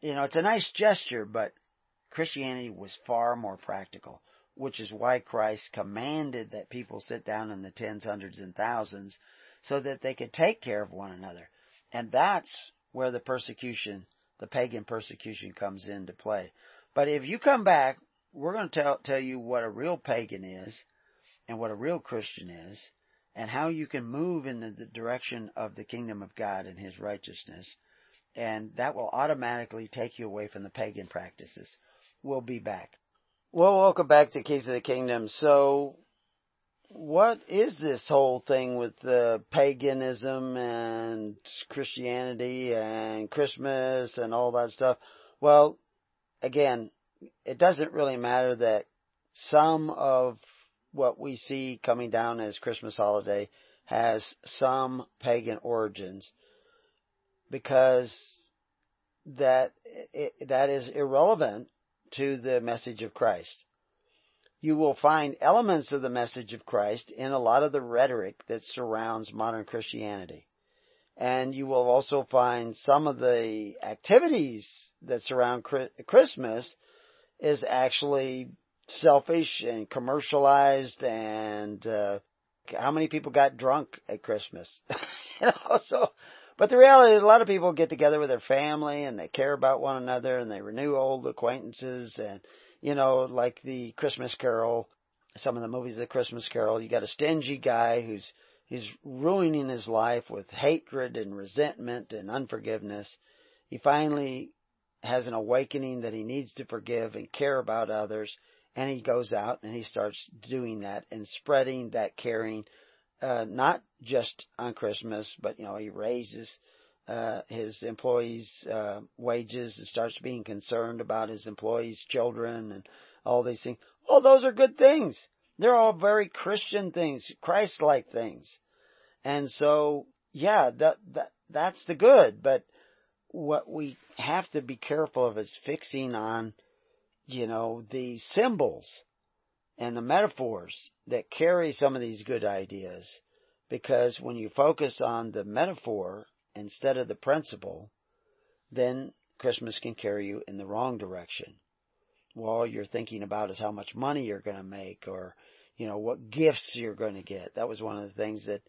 You know, it's a nice gesture, but Christianity was far more practical, which is why Christ commanded that people sit down in the tens, hundreds, and thousands so that they could take care of one another. And that's where the persecution, the pagan persecution comes into play. But if you come back, we're going to tell, tell you what a real pagan is and what a real Christian is and how you can move in the direction of the kingdom of God and His righteousness and that will automatically take you away from the pagan practices. We'll be back. Well, welcome back to Keys of the Kingdom. So, what is this whole thing with the paganism and Christianity and Christmas and all that stuff? Well, again, it doesn't really matter that some of what we see coming down as Christmas holiday has some pagan origins because that that is irrelevant to the message of Christ. You will find elements of the message of Christ in a lot of the rhetoric that surrounds modern Christianity. And you will also find some of the activities that surround Christmas is actually selfish and commercialized and uh, how many people got drunk at Christmas? you know, so but the reality is a lot of people get together with their family and they care about one another and they renew old acquaintances and, you know, like the Christmas Carol, some of the movies of the Christmas Carol, you got a stingy guy who's, he's ruining his life with hatred and resentment and unforgiveness. He finally has an awakening that he needs to forgive and care about others and he goes out and he starts doing that and spreading that caring uh, not just on Christmas, but you know, he raises uh, his employees' uh, wages and starts being concerned about his employees' children and all these things. All those are good things. They're all very Christian things, Christ-like things. And so, yeah, that, that, that's the good, but what we have to be careful of is fixing on, you know, the symbols and the metaphors that carry some of these good ideas. Because when you focus on the metaphor instead of the principle, then Christmas can carry you in the wrong direction. Well, all you're thinking about is how much money you're going to make or, you know, what gifts you're going to get. That was one of the things that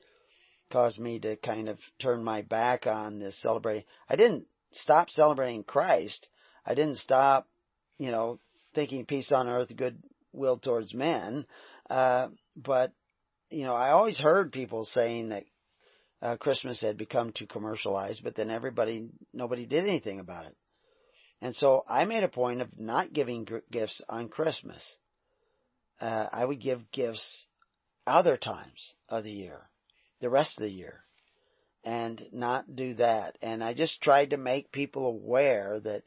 caused me to kind of turn my back on this celebrating. I didn't stop celebrating Christ. I didn't stop, you know, thinking peace on earth, good will towards men. Uh, but, you know, I always heard people saying that uh, Christmas had become too commercialized, but then everybody, nobody did anything about it. And so I made a point of not giving gifts on Christmas. Uh, I would give gifts other times of the year, the rest of the year, and not do that. And I just tried to make people aware that,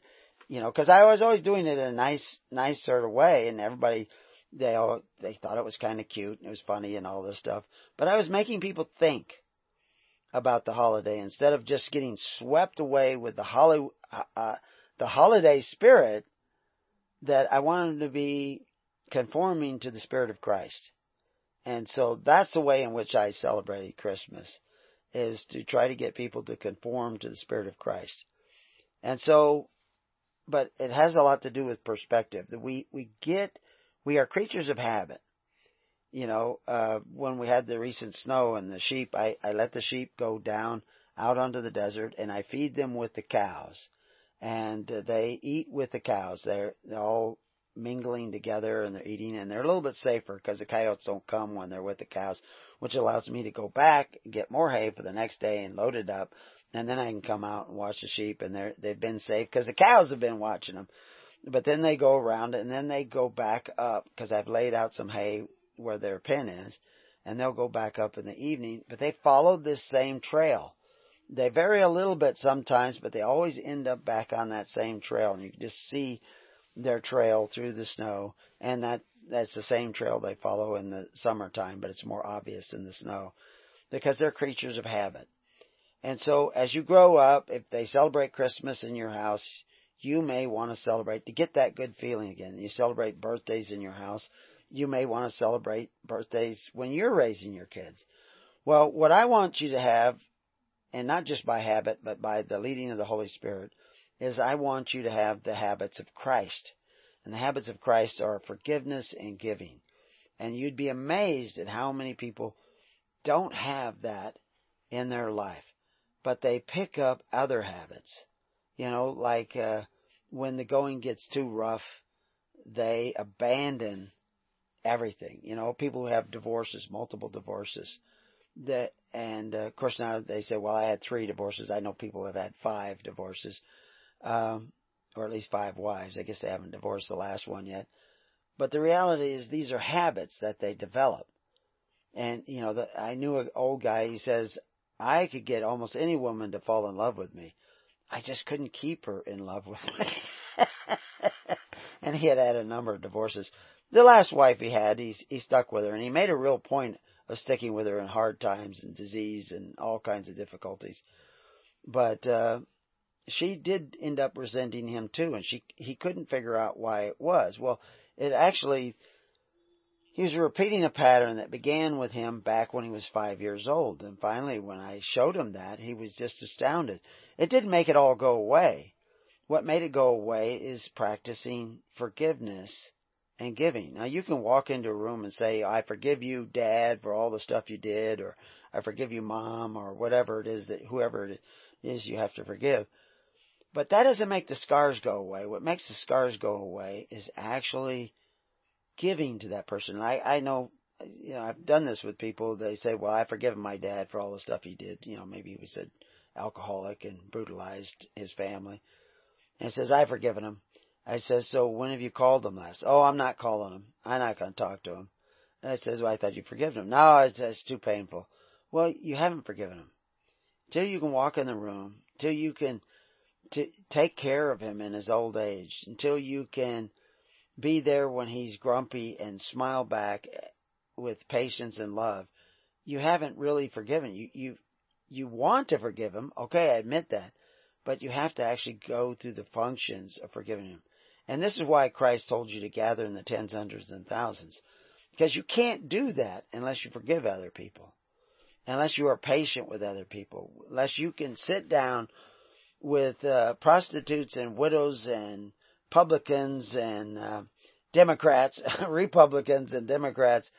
you know, because I was always doing it in a nice, nice sort of way, and everybody they all they thought it was kind of cute and it was funny and all this stuff. But I was making people think about the holiday instead of just getting swept away with the holi- uh, uh, the holiday spirit that I wanted to be conforming to the spirit of Christ. And so that's the way in which I celebrate Christmas is to try to get people to conform to the spirit of Christ. And so but it has a lot to do with perspective that we we get we are creatures of habit you know, uh, when we had the recent snow and the sheep, I, I let the sheep go down out onto the desert and I feed them with the cows. And uh, they eat with the cows. They're, they're all mingling together and they're eating and they're a little bit safer because the coyotes don't come when they're with the cows, which allows me to go back, get more hay for the next day and load it up. And then I can come out and watch the sheep and they're, they've been safe because the cows have been watching them. But then they go around and then they go back up because I've laid out some hay where their pen is, and they'll go back up in the evening, but they follow this same trail. They vary a little bit sometimes, but they always end up back on that same trail, and you can just see their trail through the snow, and that that's the same trail they follow in the summertime, but it's more obvious in the snow because they're creatures of habit. And so as you grow up, if they celebrate Christmas in your house, you may want to celebrate to get that good feeling again. You celebrate birthdays in your house you may want to celebrate birthdays when you're raising your kids. Well, what I want you to have, and not just by habit, but by the leading of the Holy Spirit, is I want you to have the habits of Christ. And the habits of Christ are forgiveness and giving. And you'd be amazed at how many people don't have that in their life, but they pick up other habits. You know, like uh, when the going gets too rough, they abandon everything. You know, people who have divorces, multiple divorces. That and uh, of course now they say, well, I had three divorces. I know people have had five divorces, um, or at least five wives. I guess they haven't divorced the last one yet. But the reality is, these are habits that they develop. And you know, the, I knew an old guy. He says, I could get almost any woman to fall in love with me. I just couldn't keep her in love with me. and he had had a number of divorces the last wife he had, he, he stuck with her, and he made a real point of sticking with her in hard times and disease and all kinds of difficulties. But uh, she did end up resenting him too, and she he couldn't figure out why it was. Well, it actually he was repeating a pattern that began with him back when he was five years old, and finally, when I showed him that, he was just astounded. It didn't make it all go away. What made it go away is practicing forgiveness and giving. Now you can walk into a room and say, I forgive you, dad, for all the stuff you did, or I forgive you, mom, or whatever it is that whoever it is you have to forgive. But that doesn't make the scars go away. What makes the scars go away is actually giving to that person. I, I know, you know, I've done this with people. They say, well, I forgive my dad for all the stuff he did. You know, maybe he was an alcoholic and brutalized his family. And he says, I've forgiven him. I says, so when have you called him last? Oh, I'm not calling him. I'm not going to talk to him. And I says, well, I thought you'd forgiven him. No, it's, it's too painful. Well, you haven't forgiven him. Till you can walk in the room, till you can to take care of him in his old age, until you can be there when he's grumpy and smile back eh, with patience and love, you haven't really forgiven. You, you, you want to forgive him. Okay, I admit that. But you have to actually go through the functions of forgiving him. And this is why Christ told you to gather in the tens, hundreds, and thousands. Because you can't do that unless you forgive other people. Unless you are patient with other people. Unless you can sit down with uh, prostitutes and widows and publicans and uh, Democrats, Republicans and Democrats,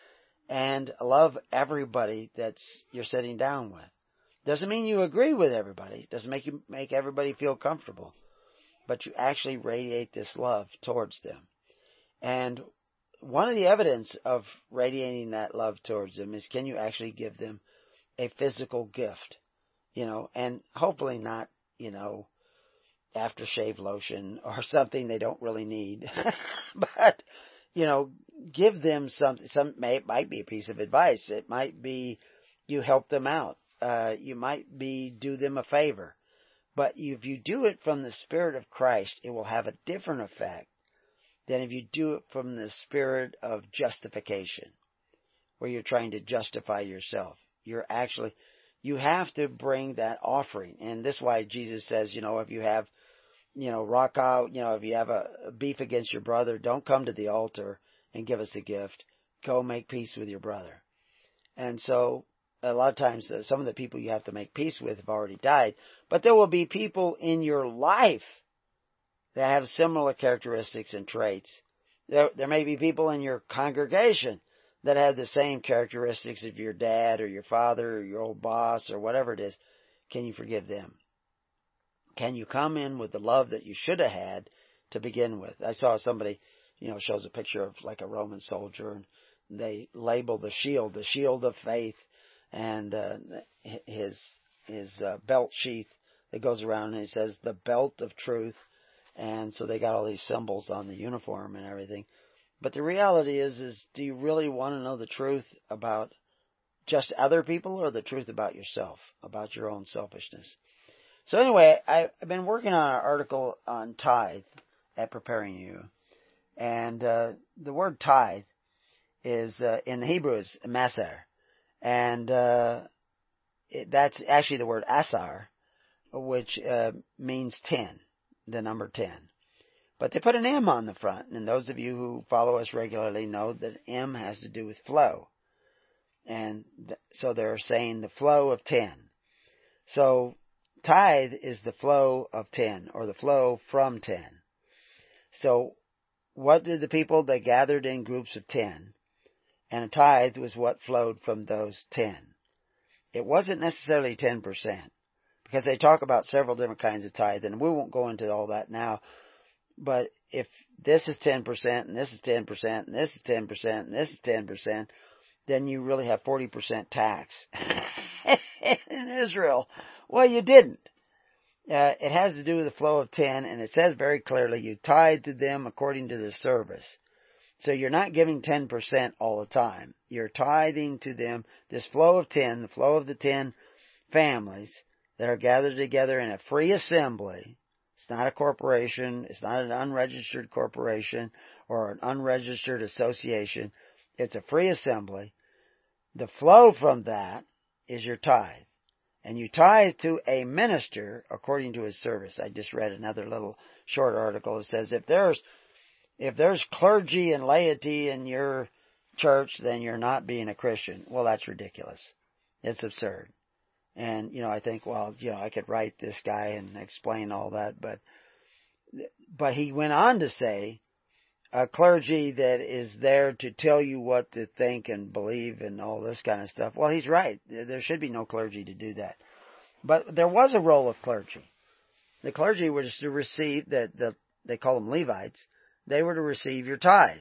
and love everybody that's you're sitting down with. Doesn't mean you agree with everybody. Doesn't make you make everybody feel comfortable. But you actually radiate this love towards them. And one of the evidence of radiating that love towards them is can you actually give them a physical gift? You know, and hopefully not, you know, aftershave lotion or something they don't really need. but, you know, give them something, some, may, it might be a piece of advice. It might be you help them out. Uh, you might be do them a favor. But if you do it from the Spirit of Christ, it will have a different effect than if you do it from the spirit of justification, where you're trying to justify yourself. You're actually, you have to bring that offering. And this is why Jesus says, you know, if you have, you know, rock out, you know, if you have a, a beef against your brother, don't come to the altar and give us a gift. Go make peace with your brother. And so, a lot of times, uh, some of the people you have to make peace with have already died, but there will be people in your life that have similar characteristics and traits. There, there may be people in your congregation that have the same characteristics of your dad or your father or your old boss or whatever it is. Can you forgive them? Can you come in with the love that you should have had to begin with? I saw somebody, you know, shows a picture of like a Roman soldier and they label the shield, the shield of faith and uh, his his uh, belt sheath that goes around and it says the belt of truth and so they got all these symbols on the uniform and everything. But the reality is, is do you really want to know the truth about just other people or the truth about yourself, about your own selfishness? So anyway, I've been working on an article on tithe at Preparing You, and uh, the word tithe is uh, in the Hebrew is maser, and uh, it, that's actually the word asar, which uh, means ten the number 10. But they put an M on the front, and those of you who follow us regularly know that M has to do with flow. And th- so they're saying the flow of 10. So tithe is the flow of 10, or the flow from 10. So what did the people, they gathered in groups of 10, and a tithe was what flowed from those 10. It wasn't necessarily 10% because they talk about several different kinds of tithe, and we won't go into all that now. But if this is 10% and this is 10% and this is 10% and this is 10%, then you really have 40% tax in Israel. Well, you didn't. Uh, it has to do with the flow of 10, and it says very clearly, you tithe to them according to the service. So you're not giving 10% all the time. You're tithing to them this flow of 10, the flow of the 10 families, that are gathered together in a free assembly. It's not a corporation. It's not an unregistered corporation or an unregistered association. It's a free assembly. The flow from that is your tithe. And you tithe to a minister according to his service. I just read another little short article that says if there's, if there's clergy and laity in your church, then you're not being a Christian. Well, that's ridiculous. It's absurd. And, you know, I think, well, you know, I could write this guy and explain all that, but, but he went on to say, a clergy that is there to tell you what to think and believe and all this kind of stuff. Well, he's right. There should be no clergy to do that. But there was a role of clergy. The clergy was to receive that the they call them Levites. They were to receive your tithe.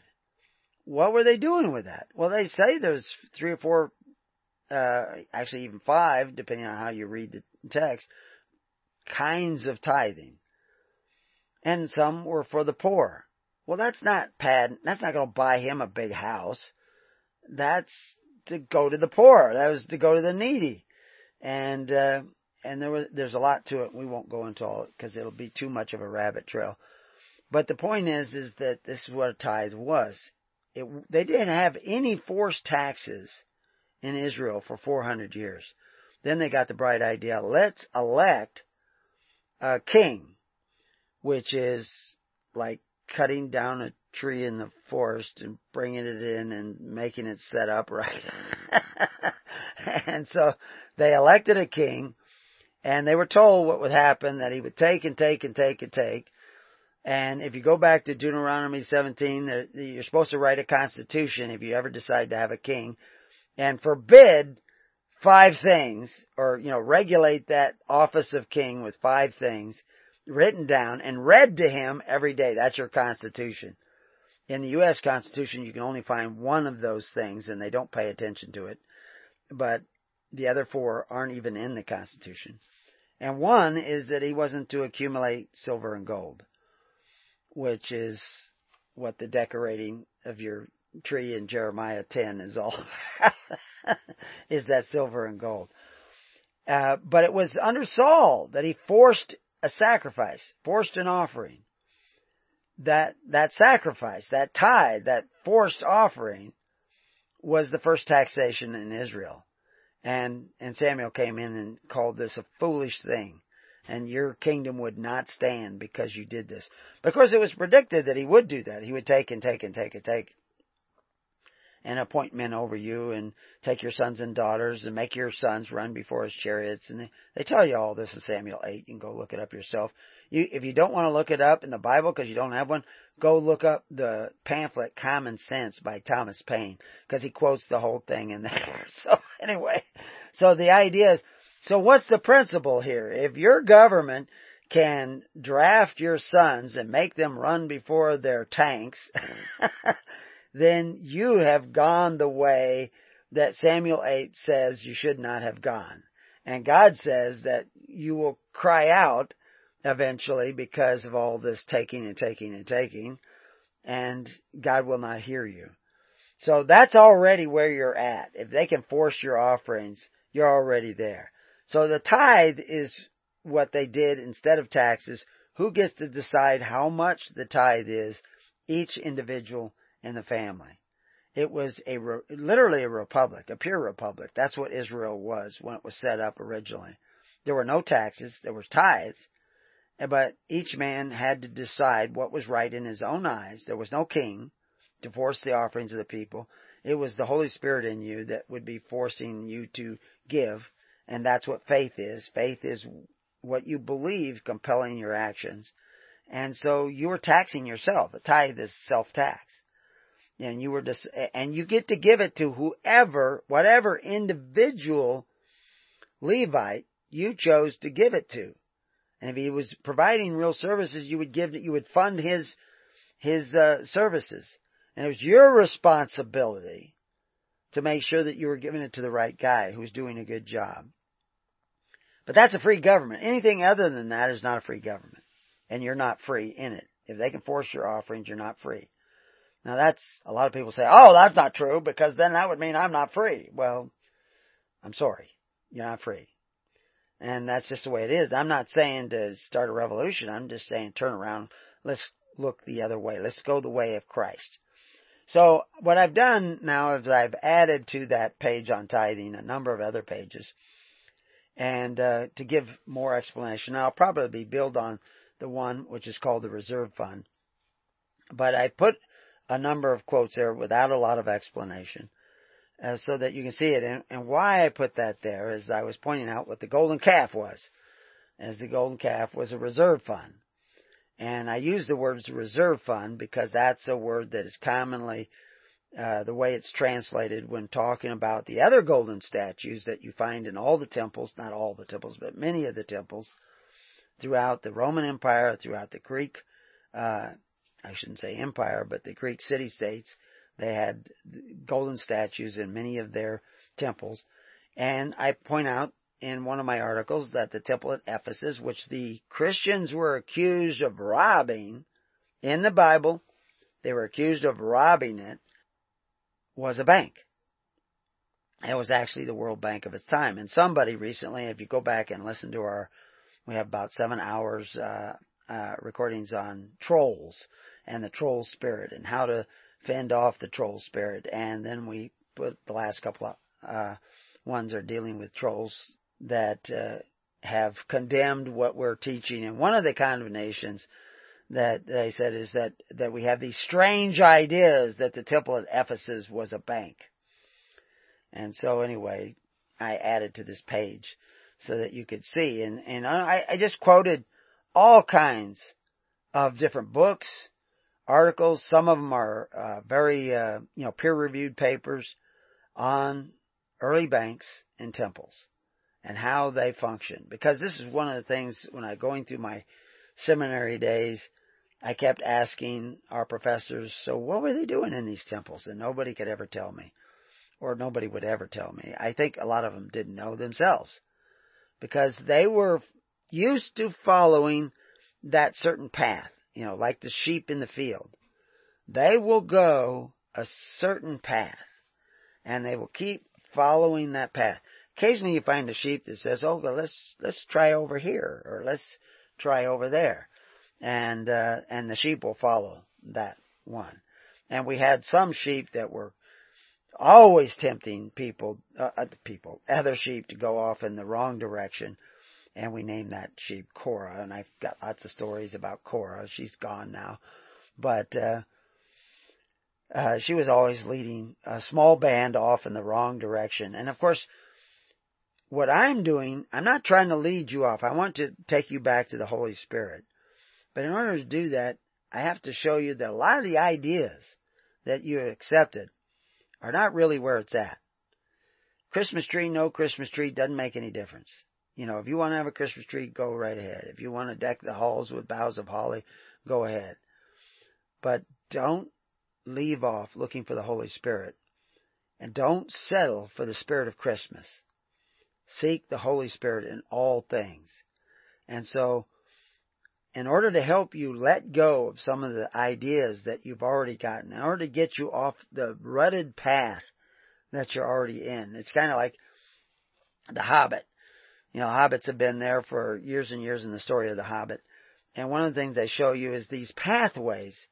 What were they doing with that? Well, they say there's three or four uh, actually even five, depending on how you read the text, kinds of tithing. And some were for the poor. Well, that's not pad, that's not going to buy him a big house. that's to go to the poor. That was to go to the needy. And, uh, and there was, there's a lot to it. We won't go into all it because it'll be too much of a rabbit trail. But the point is, is that this is what a tithe was. It, they didn't have any forced taxes in Israel for 400 years. Then they got the bright idea, let's elect a king, which is like cutting down a tree in the forest and bringing it in and making it set up right. and so they elected a king and they were told what would happen, that he would take and take and take and take. And if you go back to Deuteronomy 17, you're supposed to write a constitution if you ever decide to have a king and forbid five things or, you know, regulate that office of king with five things written down and read to him every day. That's your constitution. In the U.S. Constitution, you can only find one of those things and they don't pay attention to it. But the other four aren't even in the Constitution. And one is that he wasn't to accumulate silver and gold, which is what the decorating of your tree in Jeremiah 10 is all is that silver and gold. Uh, but it was under Saul that he forced a sacrifice, forced an offering. That, that sacrifice, that tithe, that forced offering was the first taxation in Israel. And, and Samuel came in and called this a foolish thing. And your kingdom would not stand because you did this. Because it was predicted that he would do that. He would take and take and take and take and appoint men over you and take your sons and daughters and make your sons run before his chariots. And they, they tell you all this in Samuel 8. You can go look it up yourself. You, if you don't want to look it up in the Bible because you don't have one, go look up the pamphlet Common Sense by Thomas Paine because he quotes the whole thing in there. So anyway, so the idea is, so what's the principle here? If your government can draft your sons and make them run before their tanks, then you have gone the way that Samuel 8 says you should not have gone. And God says that you will cry out eventually because of all this taking and taking and taking, and God will not hear you. So that's already where you're at. If they can force your offerings, you're already there. So the tithe is what they did instead of taxes. Who gets to decide how much the tithe is? Each individual in the family. It was a literally a republic, a pure republic. That's what Israel was when it was set up originally. There were no taxes, there were tithes, but each man had to decide what was right in his own eyes. There was no king to force the offerings of the people. It was the Holy Spirit in you that would be forcing you to give, and that's what faith is. Faith is what you believe compelling your actions. And so you are taxing yourself. A tithe is self-tax and you were just, and you get to give it to whoever, whatever individual Levite you chose to give it to. And if he was providing real services, you would give, you would fund his, his, uh, services. And it was your responsibility to make sure that you were giving it to the right guy who's doing a good job. But that's a free government. Anything other than that is not a free government. And you're not free in it. If they can force your offerings, you're not free. Now that's, a lot of people say, oh, that's not true because then that would mean I'm not free. Well, I'm sorry. You're not free. And that's just the way it is. I'm not saying to start a revolution. I'm just saying turn around. Let's look the other way. Let's go the way of Christ. So what I've done now is I've added to that page on tithing a number of other pages. And uh, to give more explanation, I'll probably build on the one which is called the reserve fund. But I put a number of quotes there without a lot of explanation. Uh, so that you can see it. And, and, why I put that there is I was pointing out what the golden calf was, as the golden calf was a reserve fund. And I use the words reserve fund because that's a word that is commonly uh, the way it's translated when talking about the other golden statues that you find in all the temples, not all the temples, but many of the temples throughout the Roman Empire, throughout the Greek uh, I shouldn't say empire, but the Greek city states, they had golden statues in many of their temples. And I point out in one of my articles that the temple at Ephesus, which the Christians were accused of robbing in the Bible, they were accused of robbing it, was a bank. It was actually the World Bank of its time. And somebody recently, if you go back and listen to our, we have about seven hours uh, uh, recordings on trolls and the troll spirit and how to fend off the troll spirit. And then we put the last couple of uh, ones are dealing with trolls that uh, have condemned what we're teaching. And one of the condemnations that they said is that, that we have these strange ideas that the temple at Ephesus was a bank. And so anyway, I added to this page so that you could see. And, and I, I just quoted all kinds of different books, articles. Some of them are uh, very, uh, you know, peer-reviewed papers on early banks and temples and how they function. Because this is one of the things when I going through my seminary days, I kept asking our professors, so what were they doing in these temples? And nobody could ever tell me. Or nobody would ever tell me. I think a lot of them didn't know themselves. Because they were used to following that certain path, you know, like the sheep in the field. They will go a certain path and they will keep following that path. Occasionally you find a sheep that says, "Oh, well, let's let's try over here or let's try over there," and uh, and the sheep will follow that one. And we had some sheep that were always tempting people, uh, uh people, other sheep to go off in the wrong direction. And we named that sheep Cora, and I've got lots of stories about Cora. She's gone now, but uh, uh, she was always leading a small band off in the wrong direction. And of course, what I'm doing, I'm not trying to lead you off. I want to take you back to the Holy Spirit. But in order to do that, I have to show you that a lot of the ideas that you accepted are not really where it's at. Christmas tree, no Christmas tree, doesn't make any difference. You know, if you want to have a Christmas tree, go right ahead. If you want to deck the halls with boughs of holly, go ahead. But don't leave off looking for the Holy Spirit. And don't settle for the spirit of Christmas. Seek the Holy Spirit in all things. And so, in order to help you let go of some of the ideas that you've already gotten, in order to get you off the rutted path that you're already in, it's kind of like the Hobbit. You know, hobbits have been there for years and years in the story of the Hobbit. And one of the things they show you is these pathways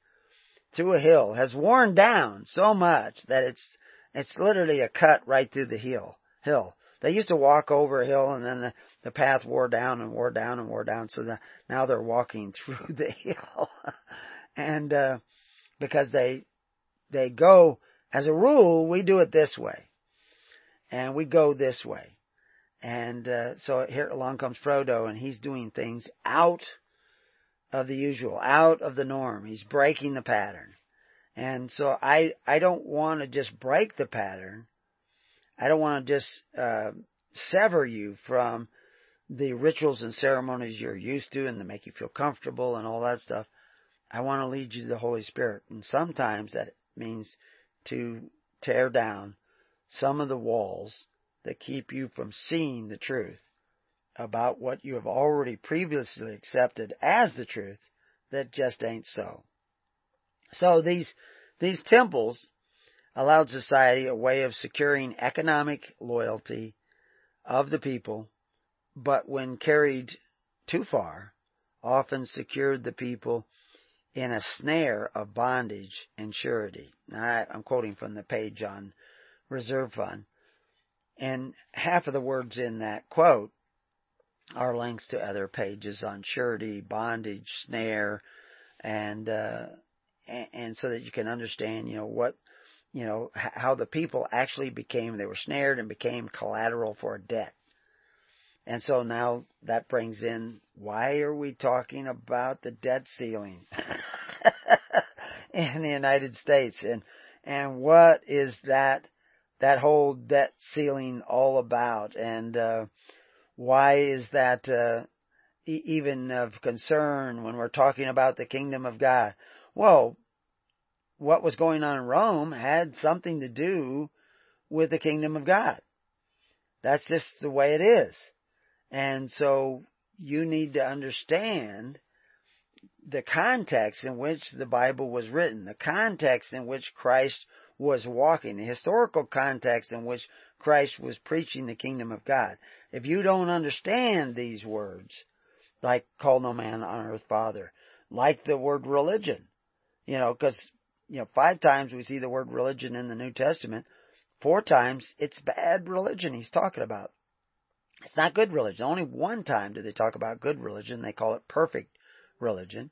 through a hill has worn down so much that it's it's literally a cut right through the hill hill. They used to walk over a hill and then the, the path wore down and wore down and wore down so that now they're walking through the hill. and uh because they they go as a rule we do it this way. And we go this way. And uh so here along comes Frodo and he's doing things out of the usual, out of the norm. He's breaking the pattern. And so I, I don't want to just break the pattern. I don't want to just, uh, sever you from the rituals and ceremonies you're used to and to make you feel comfortable and all that stuff. I want to lead you to the Holy Spirit. And sometimes that means to tear down some of the walls that keep you from seeing the truth about what you have already previously accepted as the truth that just ain't so. So these, these temples allowed society a way of securing economic loyalty of the people, but when carried too far, often secured the people in a snare of bondage and surety. Now, I'm quoting from the page on reserve fund. And half of the words in that quote are links to other pages on surety, bondage, snare, and uh, and so that you can understand, you know, what, you know, how the people actually became, they were snared and became collateral for a debt. And so now that brings in, why are we talking about the debt ceiling in the United States? And, and what is that, that whole debt ceiling all about? And, uh, why is that uh, e- even of concern when we're talking about the kingdom of God? Well, what was going on in Rome had something to do with the kingdom of God. That's just the way it is. And so you need to understand the context in which the Bible was written, the context in which Christ was walking, the historical context in which Christ was preaching the kingdom of God. If you don't understand these words, like call no man on earth father, like the word religion, you know, because, you know, five times we see the word religion in the New Testament, four times it's bad religion he's talking about. It's not good religion. Only one time do they talk about good religion. They call it perfect religion.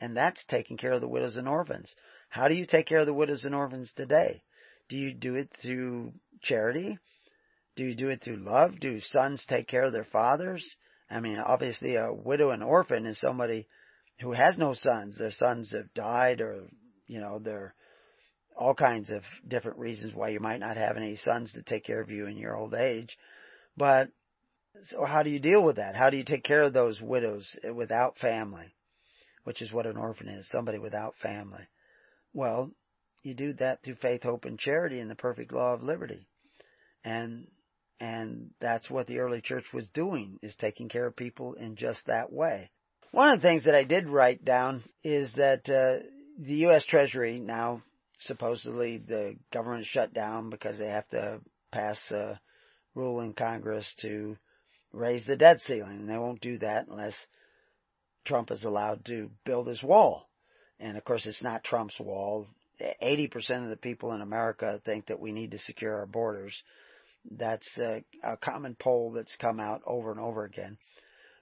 And that's taking care of the widows and orphans. How do you take care of the widows and orphans today? Do you do it through charity? Do you do it through love? Do sons take care of their fathers? I mean, obviously a widow and orphan is somebody who has no sons. Their sons have died or, you know, they're all kinds of different reasons why you might not have any sons to take care of you in your old age. But so how do you deal with that? How do you take care of those widows without family? Which is what an orphan is, somebody without family. Well, you do that through faith, hope, and charity in the perfect law of liberty. And and that's what the early church was doing, is taking care of people in just that way. One of the things that I did write down is that uh, the U.S. Treasury now supposedly the government shut down because they have to pass a rule in Congress to raise the debt ceiling, and they won't do that unless Trump is allowed to build his wall. And of course, it's not Trump's wall. 80% of the people in America think that we need to secure our borders. That's a, a common poll that's come out over and over again.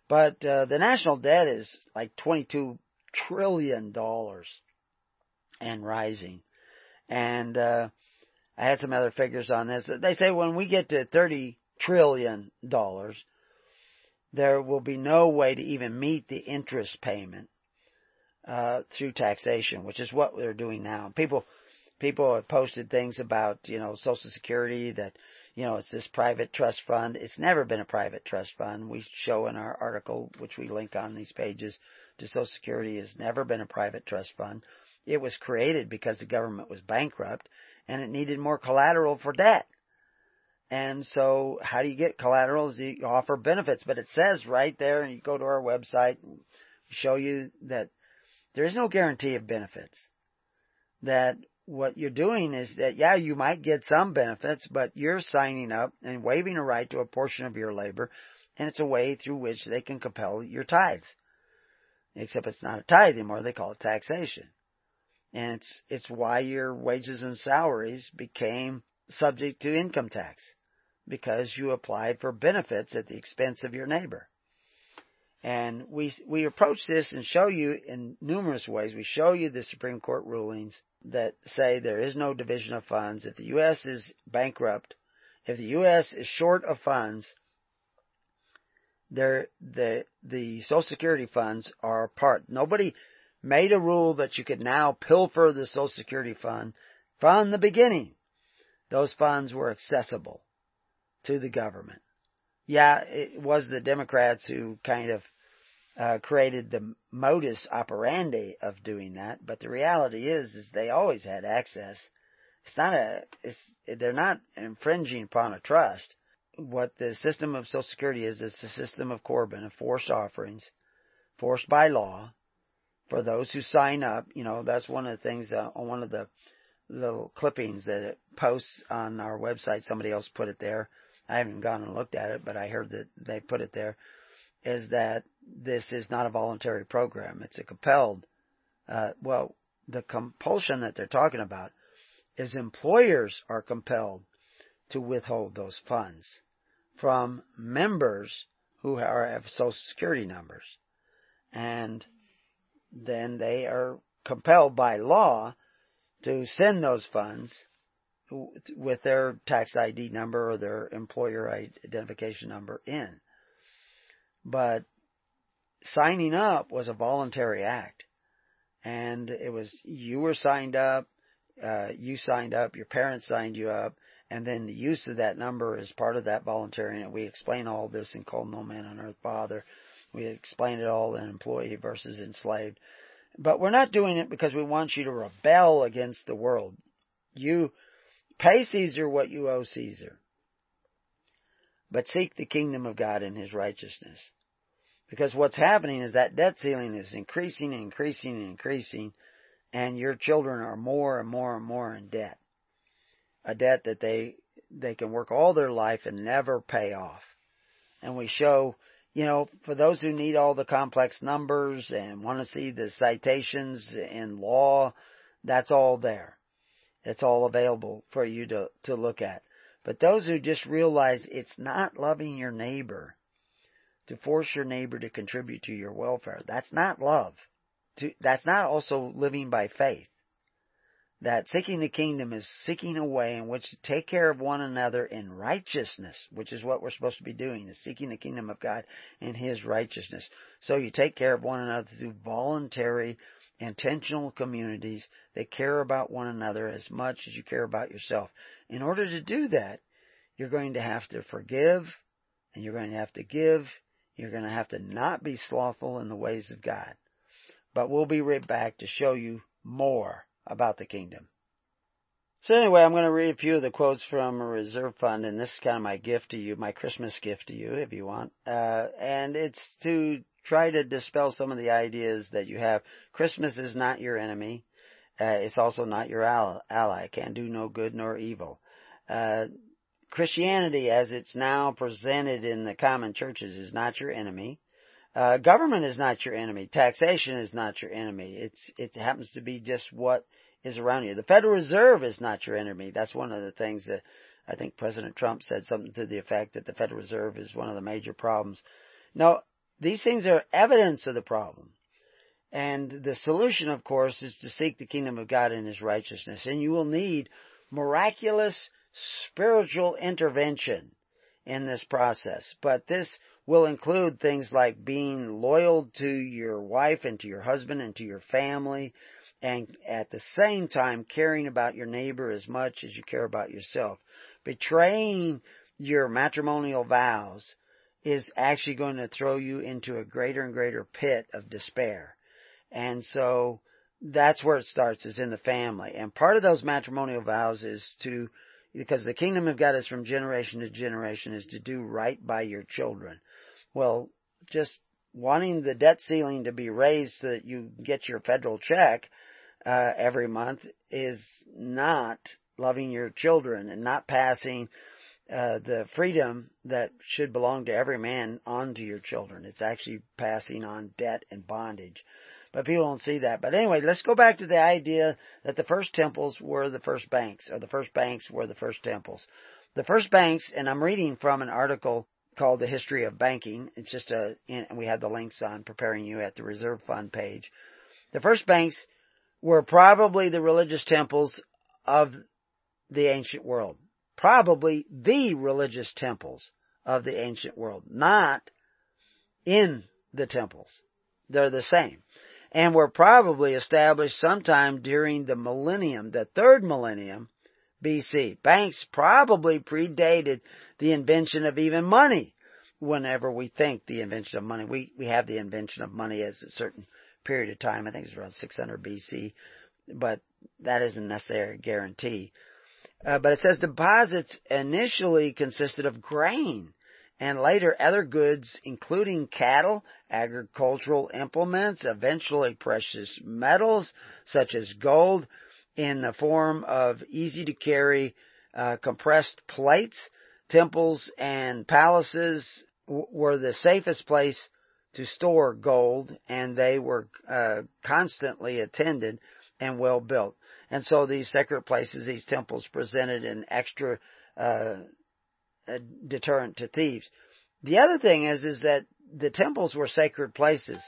But uh, the national debt is like 22 trillion dollars and rising. And uh, I had some other figures on this. They say when we get to 30 trillion dollars, there will be no way to even meet the interest payment uh, through taxation, which is what they're doing now. People people have posted things about you know Social Security that you know it's this private trust fund. It's never been a private trust fund. We show in our article, which we link on these pages, to Social Security has never been a private trust fund. It was created because the government was bankrupt and it needed more collateral for debt. And so how do you get collaterals? You offer benefits, but it says right there, and you go to our website and show you that there is no guarantee of benefits. That what you're doing is that, yeah, you might get some benefits, but you're signing up and waiving a right to a portion of your labor, and it's a way through which they can compel your tithes. Except it's not a tithe anymore, they call it taxation. And it's, it's why your wages and salaries became subject to income tax because you applied for benefits at the expense of your neighbor. And we, we approach this and show you in numerous ways. We show you the Supreme Court rulings that say there is no division of funds. If the U.S. is bankrupt, if the U.S. is short of funds, there, the, the Social Security funds are part. Nobody made a rule that you could now pilfer the Social Security fund from the beginning. Those funds were accessible to the government. Yeah, it was the Democrats who kind of uh, created the modus operandi of doing that, but the reality is, is they always had access. It's not a, it's, they're not infringing upon a trust. What the system of Social Security is, is a system of Corban, of forced offerings, forced by law, for those who sign up. You know, that's one of the things uh, on one of the little clippings that it posts on our website. Somebody else put it there. I haven't gone and looked at it, but I heard that they put it there, is that this is not a voluntary program. It's a compelled, uh, well, the compulsion that they're talking about is employers are compelled to withhold those funds from members who are, have social security numbers. And then they are compelled by law to send those funds with their tax ID number or their employer identification number in. But signing up was a voluntary act. And it was, you were signed up, uh, you signed up, your parents signed you up, and then the use of that number is part of that voluntary. And we explain all this in Call No Man on Earth Father. We explain it all in employee versus enslaved. But we're not doing it because we want you to rebel against the world. You, Pay Caesar what you owe Caesar. But seek the kingdom of God and His righteousness. Because what's happening is that debt ceiling is increasing and increasing and increasing, and your children are more and more and more in debt. A debt that they they can work all their life and never pay off. And we show, you know, for those who need all the complex numbers and want to see the citations in law, that's all there. It's all available for you to, to look at. But those who just realize it's not loving your neighbor to force your neighbor to contribute to your welfare, that's not love. To, that's not also living by faith that seeking the kingdom is seeking a way in which to take care of one another in righteousness, which is what we're supposed to be doing, is seeking the kingdom of God in His righteousness. So you take care of one another through voluntary, intentional communities that care about one another as much as you care about yourself. In order to do that, you're going to have to forgive, and you're going to have to give, you're going to have to not be slothful in the ways of God. But we'll be right back to show you more about the kingdom. So anyway, I'm going to read a few of the quotes from a reserve fund, and this is kind of my gift to you, my Christmas gift to you, if you want. Uh, and it's to try to dispel some of the ideas that you have. Christmas is not your enemy. Uh, it's also not your ally. Can do no good nor evil. Uh, Christianity, as it's now presented in the common churches, is not your enemy. Uh, government is not your enemy. Taxation is not your enemy. It's it happens to be just what is around you. The Federal Reserve is not your enemy. That's one of the things that I think President Trump said something to the effect that the Federal Reserve is one of the major problems. Now, these things are evidence of the problem. And the solution, of course, is to seek the kingdom of God and His righteousness. And you will need miraculous spiritual intervention in this process. But this will include things like being loyal to your wife and to your husband and to your family, and at the same time caring about your neighbor as much as you care about yourself. Betraying your matrimonial vows is actually going to throw you into a greater and greater pit of despair. And so that's where it starts is in the family. And part of those matrimonial vows is to because the kingdom of God is from generation to generation is to do right by your children. Well, just wanting the debt ceiling to be raised so that you get your federal check uh, every month is not loving your children and not passing uh, the freedom that should belong to every man onto your children. It's actually passing on debt and bondage. But people don't see that. But anyway, let's go back to the idea that the first temples were the first banks, or the first banks were the first temples. The first banks, and I'm reading from an article called The History of Banking. It's just a, and we have the links on preparing you at the Reserve Fund page. The first banks were probably the religious temples of the ancient world. Probably the religious temples of the ancient world, not in the temples. They're the same. And were probably established sometime during the millennium, the third millennium BC. Banks probably predated the invention of even money. Whenever we think the invention of money, we, we have the invention of money as a certain period of time. I think it's around 600 BC, but that isn't necessarily a guarantee. Uh, but it says deposits initially consisted of grain and later other goods including cattle, agricultural implements, eventually precious metals such as gold in the form of easy to carry uh, compressed plates. Temples and palaces w- were the safest place to store gold and they were uh, constantly attended and well built. And so these sacred places, these temples presented an extra uh, deterrent to thieves. The other thing is, is that the temples were sacred places.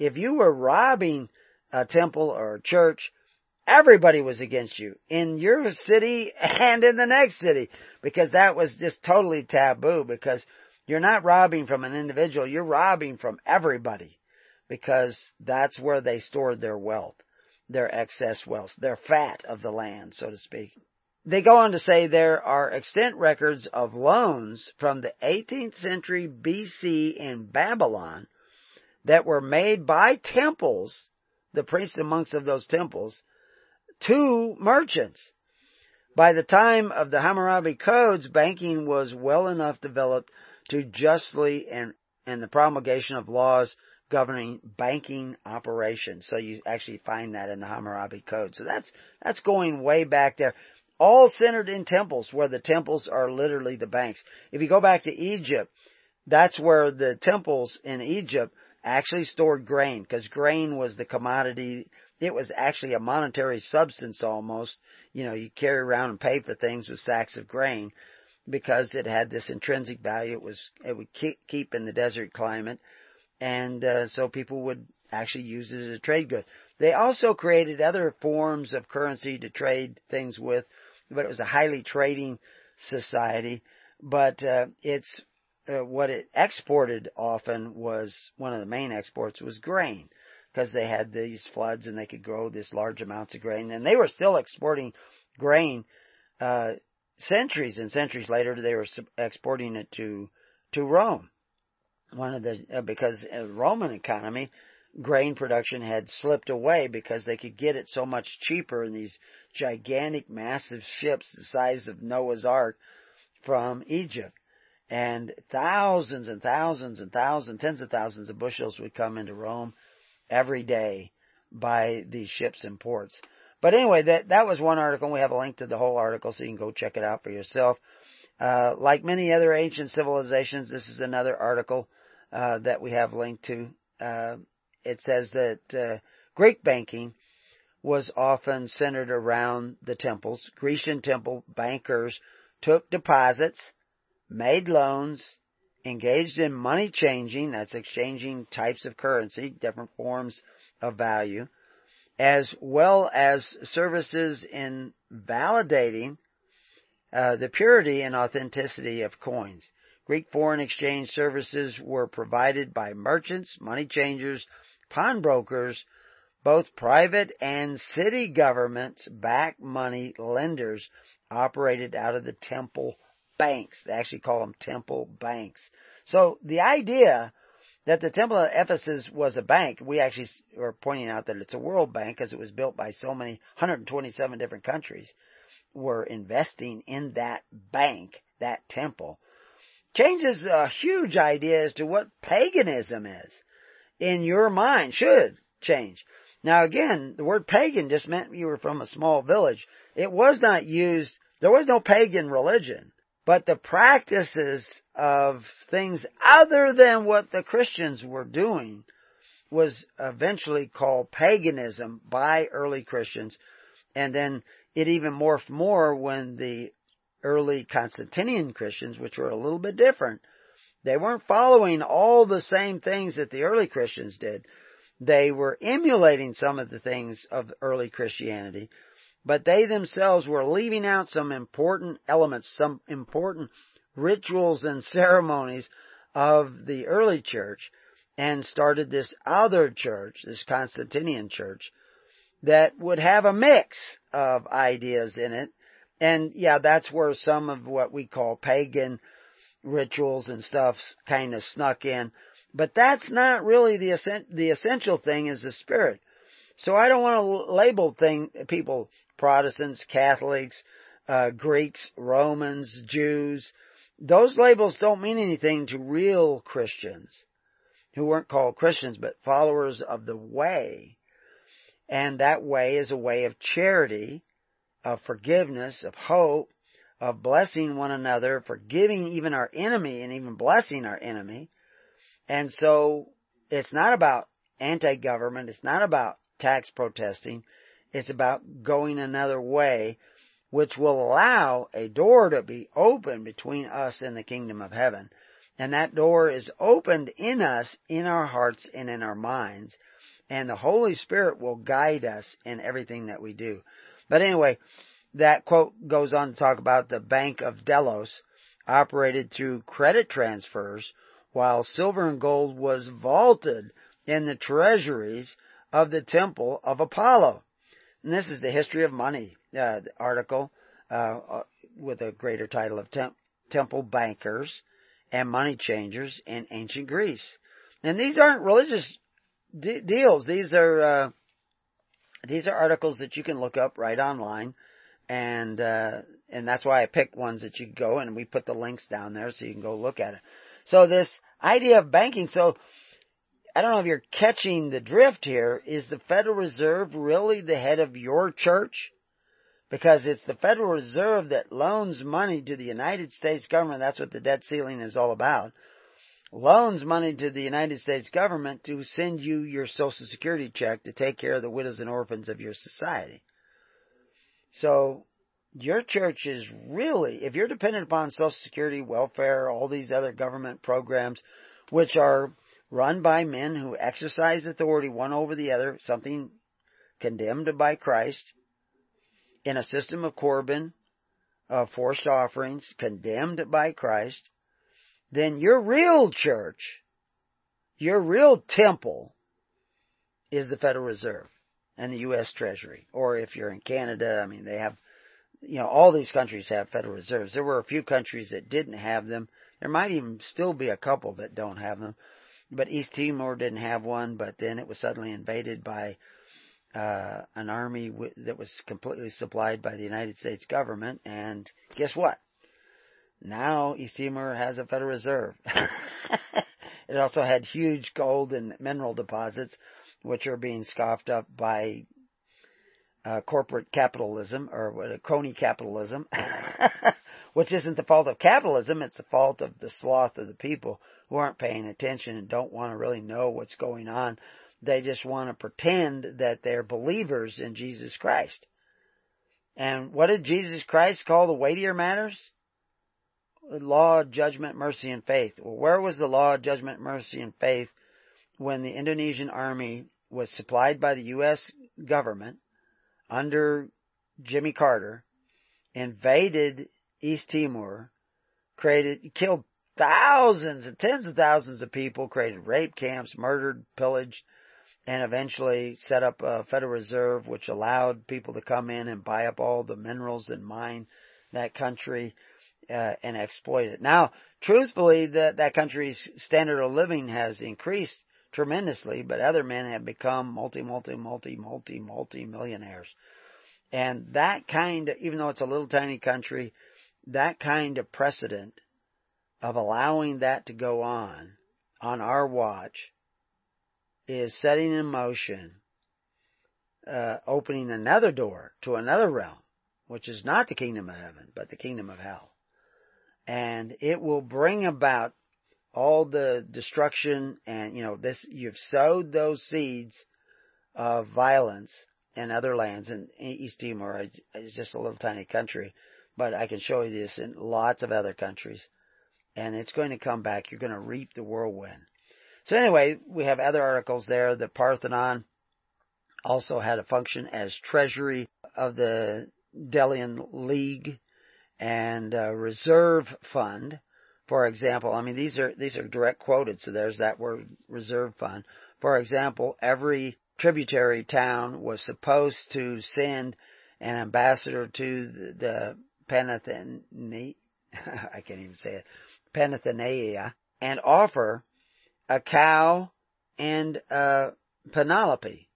If you were robbing a temple or a church, everybody was against you. In your city and in the next city. Because that was just totally taboo. Because you're not robbing from an individual, you're robbing from everybody. Because that's where they stored their wealth, their excess wealth, their fat of the land, so to speak. They go on to say there are extant records of loans from the 18th century BC in Babylon that were made by temples, the priests and monks of those temples, to merchants. By the time of the Hammurabi codes, banking was well enough developed to justly and, and the promulgation of laws governing banking operations. So you actually find that in the Hammurabi Code. So that's, that's going way back there. all centered in temples where the temples are literally the banks. If you go back to Egypt, that's where the temples in Egypt actually stored grain because grain was the commodity. It was actually a monetary substance almost. You know, you carry around and pay for things with sacks of grain because it had this intrinsic value. It was, it would keep in the desert climate. And, uh, so people would actually use it as a trade good. They also created other forms of currency to trade things with, but it was a highly trading society. But, uh, it's, uh, what it exported often was one of the main exports was grain because they had these floods and they could grow this large amounts of grain. And they were still exporting grain uh, centuries and centuries later they were exporting it to to Rome. One of the uh, because the Roman economy grain production had slipped away because they could get it so much cheaper in these gigantic massive ships the size of Noah's ark from Egypt. And thousands and thousands and thousands tens of thousands of bushels would come into Rome every day by these ships and ports but anyway, that, that was one article. We have a link to the whole article so you can go check it out for yourself. Uh, like many other ancient civilizations, this is another article, uh, that we have linked to. Uh, it says that, uh, Greek banking was often centered around the temples. Grecian temple bankers took deposits, made loans, engaged in money changing, that's exchanging types of currency, different forms of value, as well as services in validating uh, the purity and authenticity of coins. Greek foreign exchange services were provided by merchants, money changers, pawnbrokers, both private and city governments back money lenders operated out of the temple banks. They actually call them temple banks. So the idea that the Temple of Ephesus was a bank, we actually are pointing out that it's a world bank because it was built by so many, 127 different countries were investing in that bank, that temple. Changes a huge idea as to what paganism is in your mind, should change. Now again, the word pagan just meant you were from a small village. It was not used, there was no pagan religion. But the practices of things other than what the Christians were doing was eventually called paganism by early Christians. And then it even morphed more when the early Constantinian Christians, which were a little bit different, they weren't following all the same things that the early Christians did. They were emulating some of the things of early Christianity, but they themselves were leaving out some important elements, some important rituals and ceremonies of the early church and started this other church, this Constantinian church, that would have a mix of ideas in it. And yeah, that's where some of what we call pagan rituals and stuff kind of snuck in. But that's not really the, the essential thing is the spirit. So I don't want to label thing, people Protestants, Catholics, uh, Greeks, Romans, Jews. Those labels don't mean anything to real Christians who weren't called Christians, but followers of the way. And that way is a way of charity, of forgiveness, of hope, of blessing one another, forgiving even our enemy and even blessing our enemy. And so it's not about anti-government. It's not about tax protesting. It's about going another way, which will allow a door to be open between us and the kingdom of heaven. And that door is opened in us, in our hearts, and in our minds. And the Holy Spirit will guide us in everything that we do. But anyway, that quote goes on to talk about the Bank of Delos operated through credit transfers while silver and gold was vaulted in the treasuries of the temple of Apollo. And this is the history of money uh, article uh, uh, with a greater title of Tem- Temple Bankers and Money Changers in Ancient Greece. And these aren't religious de- deals. These are uh, these are articles that you can look up right online, and uh, and that's why I picked ones that you go and we put the links down there so you can go look at it. So this idea of banking. So I don't know if you're catching the drift here. Is the Federal Reserve really the head of your church? Because it's the Federal Reserve that loans money to the United States government. That's what the debt ceiling is all about. Loans money to the United States government to send you your Social Security check to take care of the widows and orphans of your society. So, your church is really, if you're dependent upon Social Security, welfare, all these other government programs, which are run by men who exercise authority one over the other, something condemned by Christ, in a system of Corban, of forced offerings, condemned by Christ, then your real church, your real temple, is the Federal Reserve and the U.S. Treasury. Or if you're in Canada, I mean, they have, you know, all these countries have Federal Reserves. There were a few countries that didn't have them. There might even still be a couple that don't have them. But East Timor didn't have one, but then it was suddenly invaded by uh, an army w- that was completely supplied by the United States government, and guess what? Now East Timor has a Federal Reserve. it also had huge gold and mineral deposits, which are being scoffed up by uh, corporate capitalism or what, crony capitalism, which isn't the fault of capitalism; it's the fault of the sloth of the people who aren't paying attention and don't want to really know what's going on they just want to pretend that they're believers in Jesus Christ. And what did Jesus Christ call the weightier matters? Law, judgment, mercy, and faith. Well, where was the law, judgment, mercy, and faith when the Indonesian army was supplied by the U.S. government under Jimmy Carter, invaded East Timor, created, killed thousands and tens of thousands of people, created rape camps, murdered, pillaged, and eventually set up a Federal Reserve which allowed people to come in and buy up all the minerals and mine that country uh, and exploit it. Now, truthfully, that that country's standard of living has increased tremendously, but other men have become multi, multi, multi, multi, multi millionaires. And that kind of, even though it's a little tiny country, that kind of precedent of allowing that to go on, on our watch, is setting in motion, uh, opening another door to another realm, which is not the kingdom of heaven, but the kingdom of hell. And it will bring about all the destruction and, you know, this, you've sowed those seeds of violence in other lands and East Timor is just a little tiny country, but I can show you this in lots of other countries. And it's going to come back. You're going to reap the whirlwind. So anyway, we have other articles there. The Parthenon also had a function as treasury of the Delian League and reserve fund. For example, I mean these are these are direct quoted, so there's that word reserve fund. For example, every tributary town was supposed to send an ambassador to the, the I can't even say it, Panathenaea, and offer a cow, and a panoply.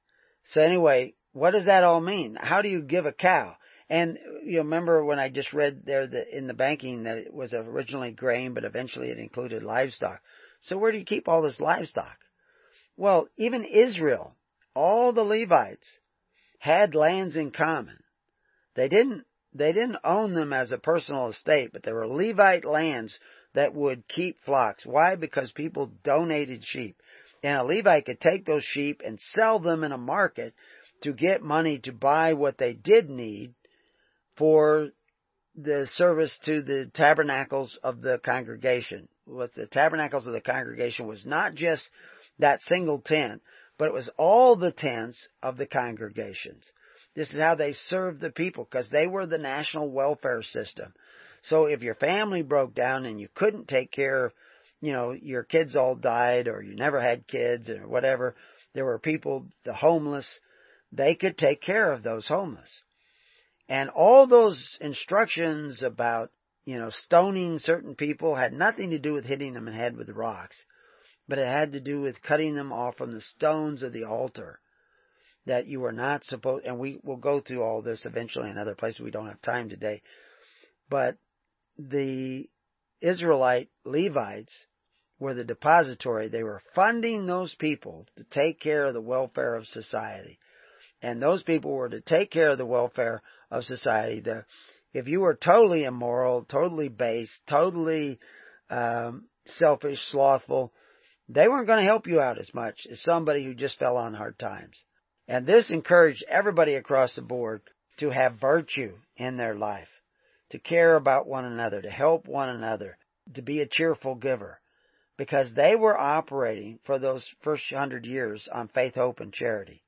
So anyway, what does that all mean? How do you give a cow? And you remember when I just read there in the banking that it was originally grain, but eventually it included livestock. So where do you keep all this livestock? Well, even Israel, all the Levites had lands in common. They didn't, they didn't own them as a personal estate, but they were Levite lands that would keep flocks. Why? Because people donated sheep. And a Levite could take those sheep and sell them in a market to get money to buy what they did need for the service to the tabernacles of the congregation. What the tabernacles of the congregation was not just that single tent, but it was all the tents of the congregations. This is how they served the people because they were the national welfare system. So if your family broke down and you couldn't take care of, you know, your kids all died or you never had kids or whatever, there were people, the homeless, they could take care of those homeless. And all those instructions about, you know, stoning certain people had nothing to do with hitting them in the head with rocks, but it had to do with cutting them off from the stones of the altar that you were not supposed, and we will go through all this eventually in other places. We don't have time today. But the Israelite Levites were the depository. They were funding those people to take care of the welfare of society. And those people were to take care of the welfare of society. The, if you were totally immoral, totally base, totally um, selfish, slothful, they weren't going to help you out as much as somebody who just fell on hard times. And this encouraged everybody across the board to have virtue in their life, to care about one another, to help one another, to be a cheerful giver. Because they were operating for those first hundred years on faith, hope, and charity.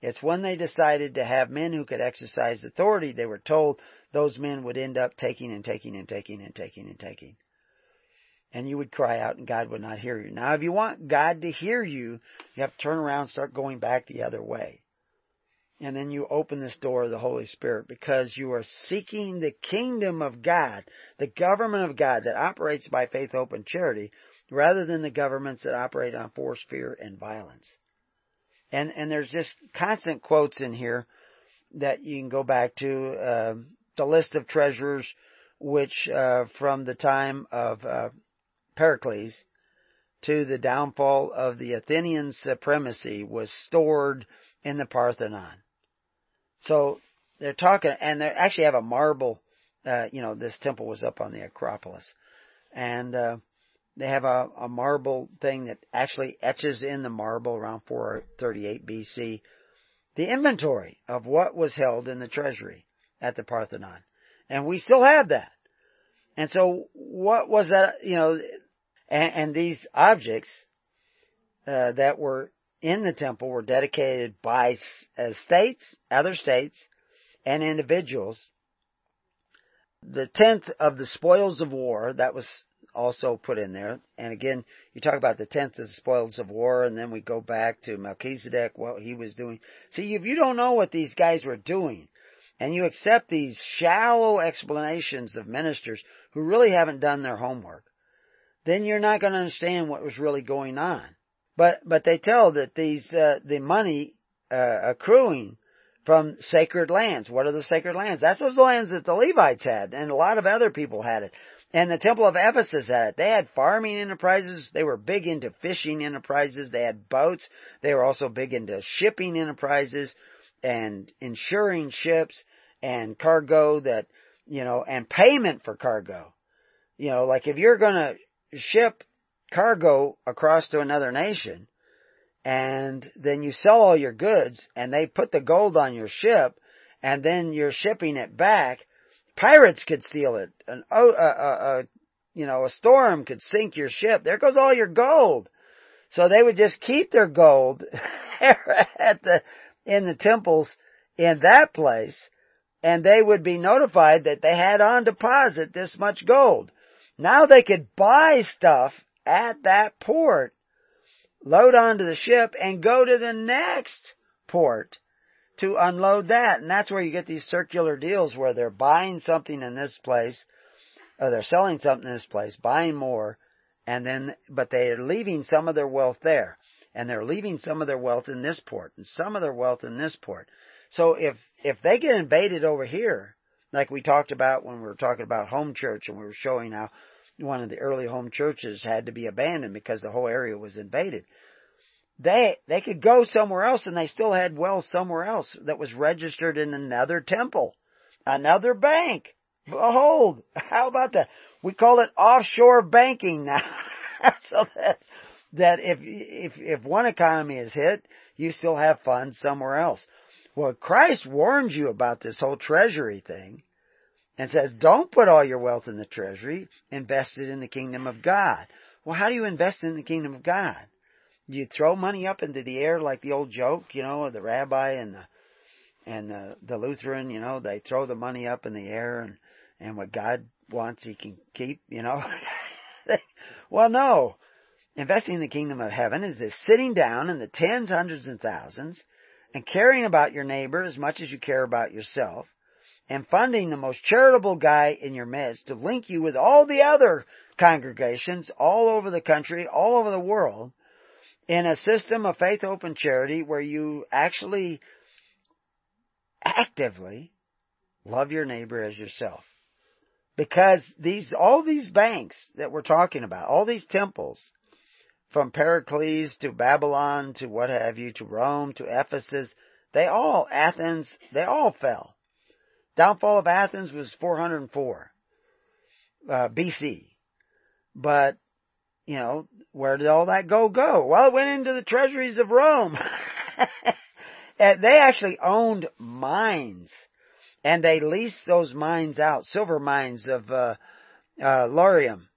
It's when they decided to have men who could exercise authority, they were told those men would end up taking and taking and taking and taking and taking. And you would cry out and God would not hear you. Now if you want God to hear you, you have to turn around and start going back the other way. And then you open this door of the Holy Spirit because you are seeking the kingdom of God, the government of God that operates by faith, hope, and charity, rather than the governments that operate on force, fear, and violence. And and there's just constant quotes in here that you can go back to uh, the list of treasures, which uh, from the time of uh, Pericles to the downfall of the Athenian supremacy was stored in the Parthenon. So they're talking, and they actually have a marble. Uh, you know, this temple was up on the Acropolis, and uh, they have a, a marble thing that actually etches in the marble around 438 BC the inventory of what was held in the treasury at the Parthenon. And we still have that. And so what was that, you know, and, and these objects uh, that were in the temple were dedicated by uh, states, other states, and individuals. The tenth of the spoils of war, that was also put in there. And again, you talk about the tenth of the spoils of war, and then we go back to Melchizedek, what he was doing. See, if you don't know what these guys were doing, and you accept these shallow explanations of ministers who really haven't done their homework, then you're not going to understand what was really going on. But but they tell that these uh, the money uh, accruing from sacred lands. What are the sacred lands? That's those lands that the Levites had, and a lot of other people had it. And the Temple of Ephesus had it. They had farming enterprises. They were big into fishing enterprises. They had boats. They were also big into shipping enterprises and insuring ships and cargo that, you know, and payment for cargo. You know, like if you're gonna ship cargo across to another nation and then you sell all your goods and they put the gold on your ship and then you're shipping it back, pirates could steal it. An, oh, a, a, you know, a storm could sink your ship. There goes all your gold. So they would just keep their gold at the, in the temples in that place and they would be notified that they had on deposit this much gold. Now they could buy stuff at that port, load onto the ship, and go to the next port to unload that. And that's where you get these circular deals where they're buying something in this place, or they're selling something in this place, buying more, and then, but they are leaving some of their wealth there. And they're leaving some of their wealth in this port, and some of their wealth in this port. So if, if they get invaded over here, like we talked about when we were talking about home church and we were showing how one of the early home churches had to be abandoned because the whole area was invaded. They, they could go somewhere else and they still had wealth somewhere else that was registered in another temple, another bank. Behold, how about that? We call it offshore banking now. so that, that if, if, if one economy is hit, you still have funds somewhere else. Well, Christ warns you about this whole treasury thing and says, don't put all your wealth in the treasury, invest it in the kingdom of God. Well, how do you invest in the kingdom of God? You throw money up into the air like the old joke, you know, of the rabbi and the and the, the Lutheran, you know, they throw the money up in the air and and what God wants he can keep, you know. well, no. Investing in the kingdom of heaven is this sitting down in the tens, hundreds, and thousands and caring about your neighbor as much as you care about yourself and funding the most charitable guy in your midst to link you with all the other congregations all over the country, all over the world, in a system of faith open charity where you actually actively love your neighbor as yourself. Because these, all these banks that we're talking about, all these temples, from Pericles to Babylon to what have you, to Rome to Ephesus, They all, Athens, they all fell. Downfall of Athens was 404 uh, BC. But, you know, where did all that go go? Well, it went into the treasuries of Rome. and they actually owned mines. And they leased those mines out, silver mines of uh, uh, Laurium,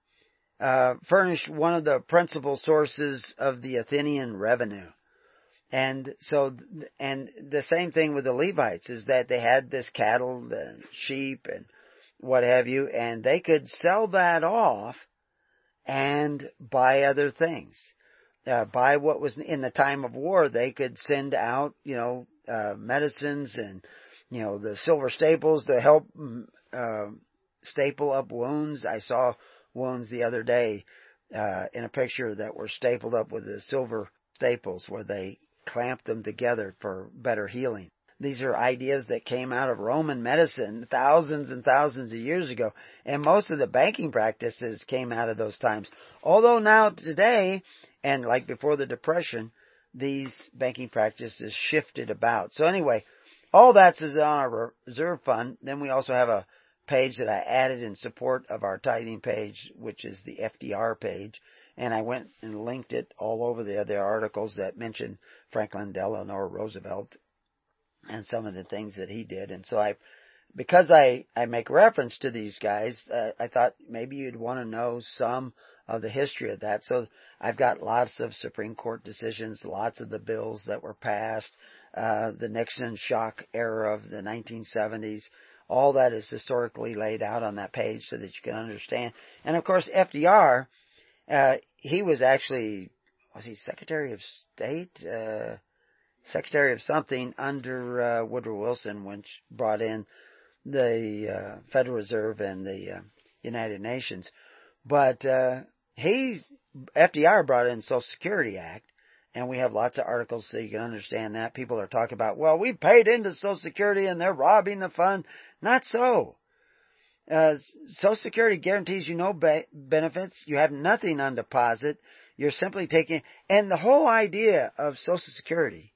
uh, furnished one of the principal sources of the Athenian revenue. And so, and the same thing with the Levites is that they had this cattle and sheep and what have you, and they could sell that off and buy other things. Uh, buy what was in the time of war, they could send out, you know, uh, medicines and, you know, the silver staples to help, uh, staple up wounds. I saw wounds the other day, uh, in a picture that were stapled up with the silver staples where they clamped them together for better healing. These are ideas that came out of Roman medicine thousands and thousands of years ago, and most of the banking practices came out of those times. Although now today, and like before the Depression, these banking practices shifted about. So anyway, all that's is on our reserve fund. Then we also have a page that I added in support of our tithing page, which is the FDR page. And I went and linked it all over the other articles that mention Franklin Delano Roosevelt and some of the things that he did. And so I, because I, I make reference to these guys, uh, I thought maybe you'd want to know some of the history of that. So I've got lots of Supreme Court decisions, lots of the bills that were passed, uh, the Nixon shock era of the 1970s. All that is historically laid out on that page so that you can understand. And of course, FDR, uh, he was actually, was he Secretary of State? Uh, Secretary of something under uh, Woodrow Wilson, which brought in the uh, Federal Reserve and the uh, United Nations. But uh, he's FDR brought in Social Security Act, and we have lots of articles so you can understand that. People are talking about, well, we paid into Social Security and they're robbing the fund. Not so. Uh, Social Security guarantees you no ba- benefits. You have nothing on deposit. You're simply taking, and the whole idea of Social Security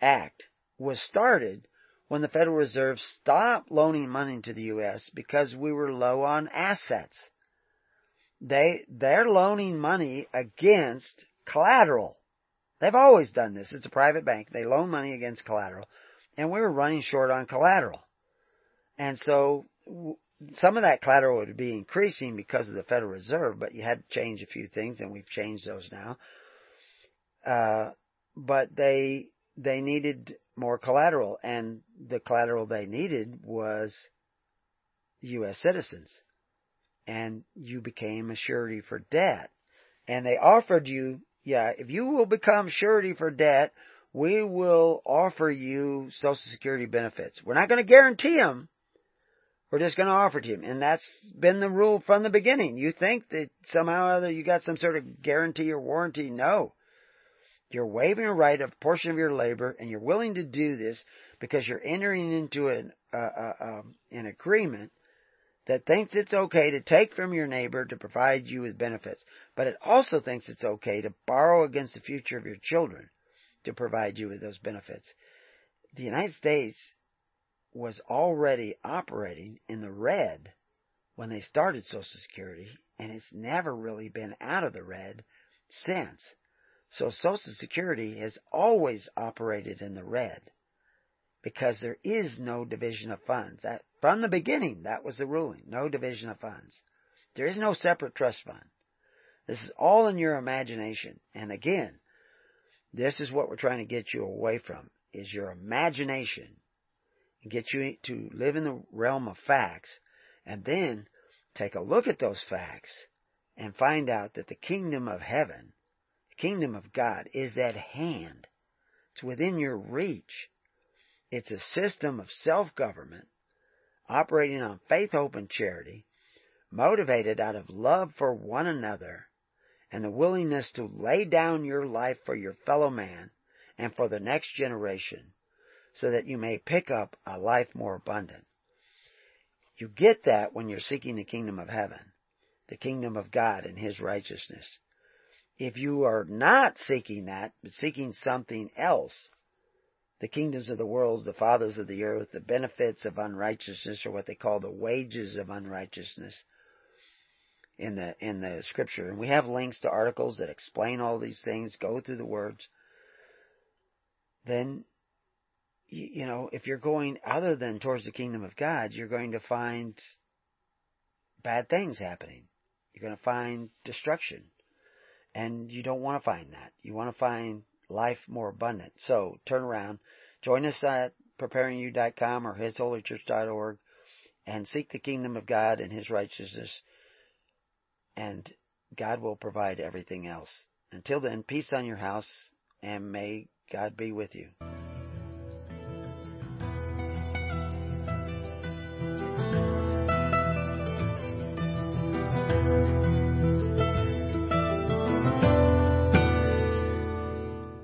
Act was started when the Federal Reserve stopped loaning money to the U.S. because we were low on assets. They, they're loaning money against collateral. They've always done this. It's a private bank. They loan money against collateral. And we were running short on collateral. And so some of that collateral would be increasing because of the Federal Reserve, but you had to change a few things and we've changed those now. Uh, but they they needed more collateral, and the collateral they needed was U.S. citizens. And you became a surety for debt. And they offered you, yeah, if you will become surety for debt, we will offer you Social Security benefits. We're not going to guarantee them. We're just going to offer to you. And that's been the rule from the beginning. You think that somehow or other you got some sort of guarantee or warranty? No. You're waiving a right of a portion of your labor, and you're willing to do this because you're entering into an, uh, uh, an agreement that thinks it's okay to take from your neighbor to provide you with benefits, but it also thinks it's okay to borrow against the future of your children to provide you with those benefits. The United States was already operating in the red when they started Social Security, and it's never really been out of the red since. So Social Security has always operated in the red because there is no division of funds. That, from the beginning, that was the ruling. No division of funds. There is no separate trust fund. This is all in your imagination. And again, this is what we're trying to get you away from, is your imagination. And get you to live in the realm of facts. And then take a look at those facts and find out that the kingdom of heaven the kingdom of God is at hand. It's within your reach. It's a system of self-government operating on faith, hope, and charity, motivated out of love for one another and the willingness to lay down your life for your fellow man and for the next generation so that you may pick up a life more abundant. You get that when you're seeking the kingdom of heaven, the kingdom of God and His righteousness. If you are not seeking that, but seeking something else, the kingdoms of the world, the fathers of the earth, the benefits of unrighteousness, or what they call the wages of unrighteousness in the in the scripture. And we have links to articles that explain all these things, go through the words. Then you know, if you're going other than towards the kingdom of God, you're going to find bad things happening. You're going to find destruction. And you don't want to find that. You want to find life more abundant. So turn around, join us at preparingyou.com or hisholychurch.org and seek the kingdom of God and his righteousness and God will provide everything else. Until then, peace on your house and may God be with you.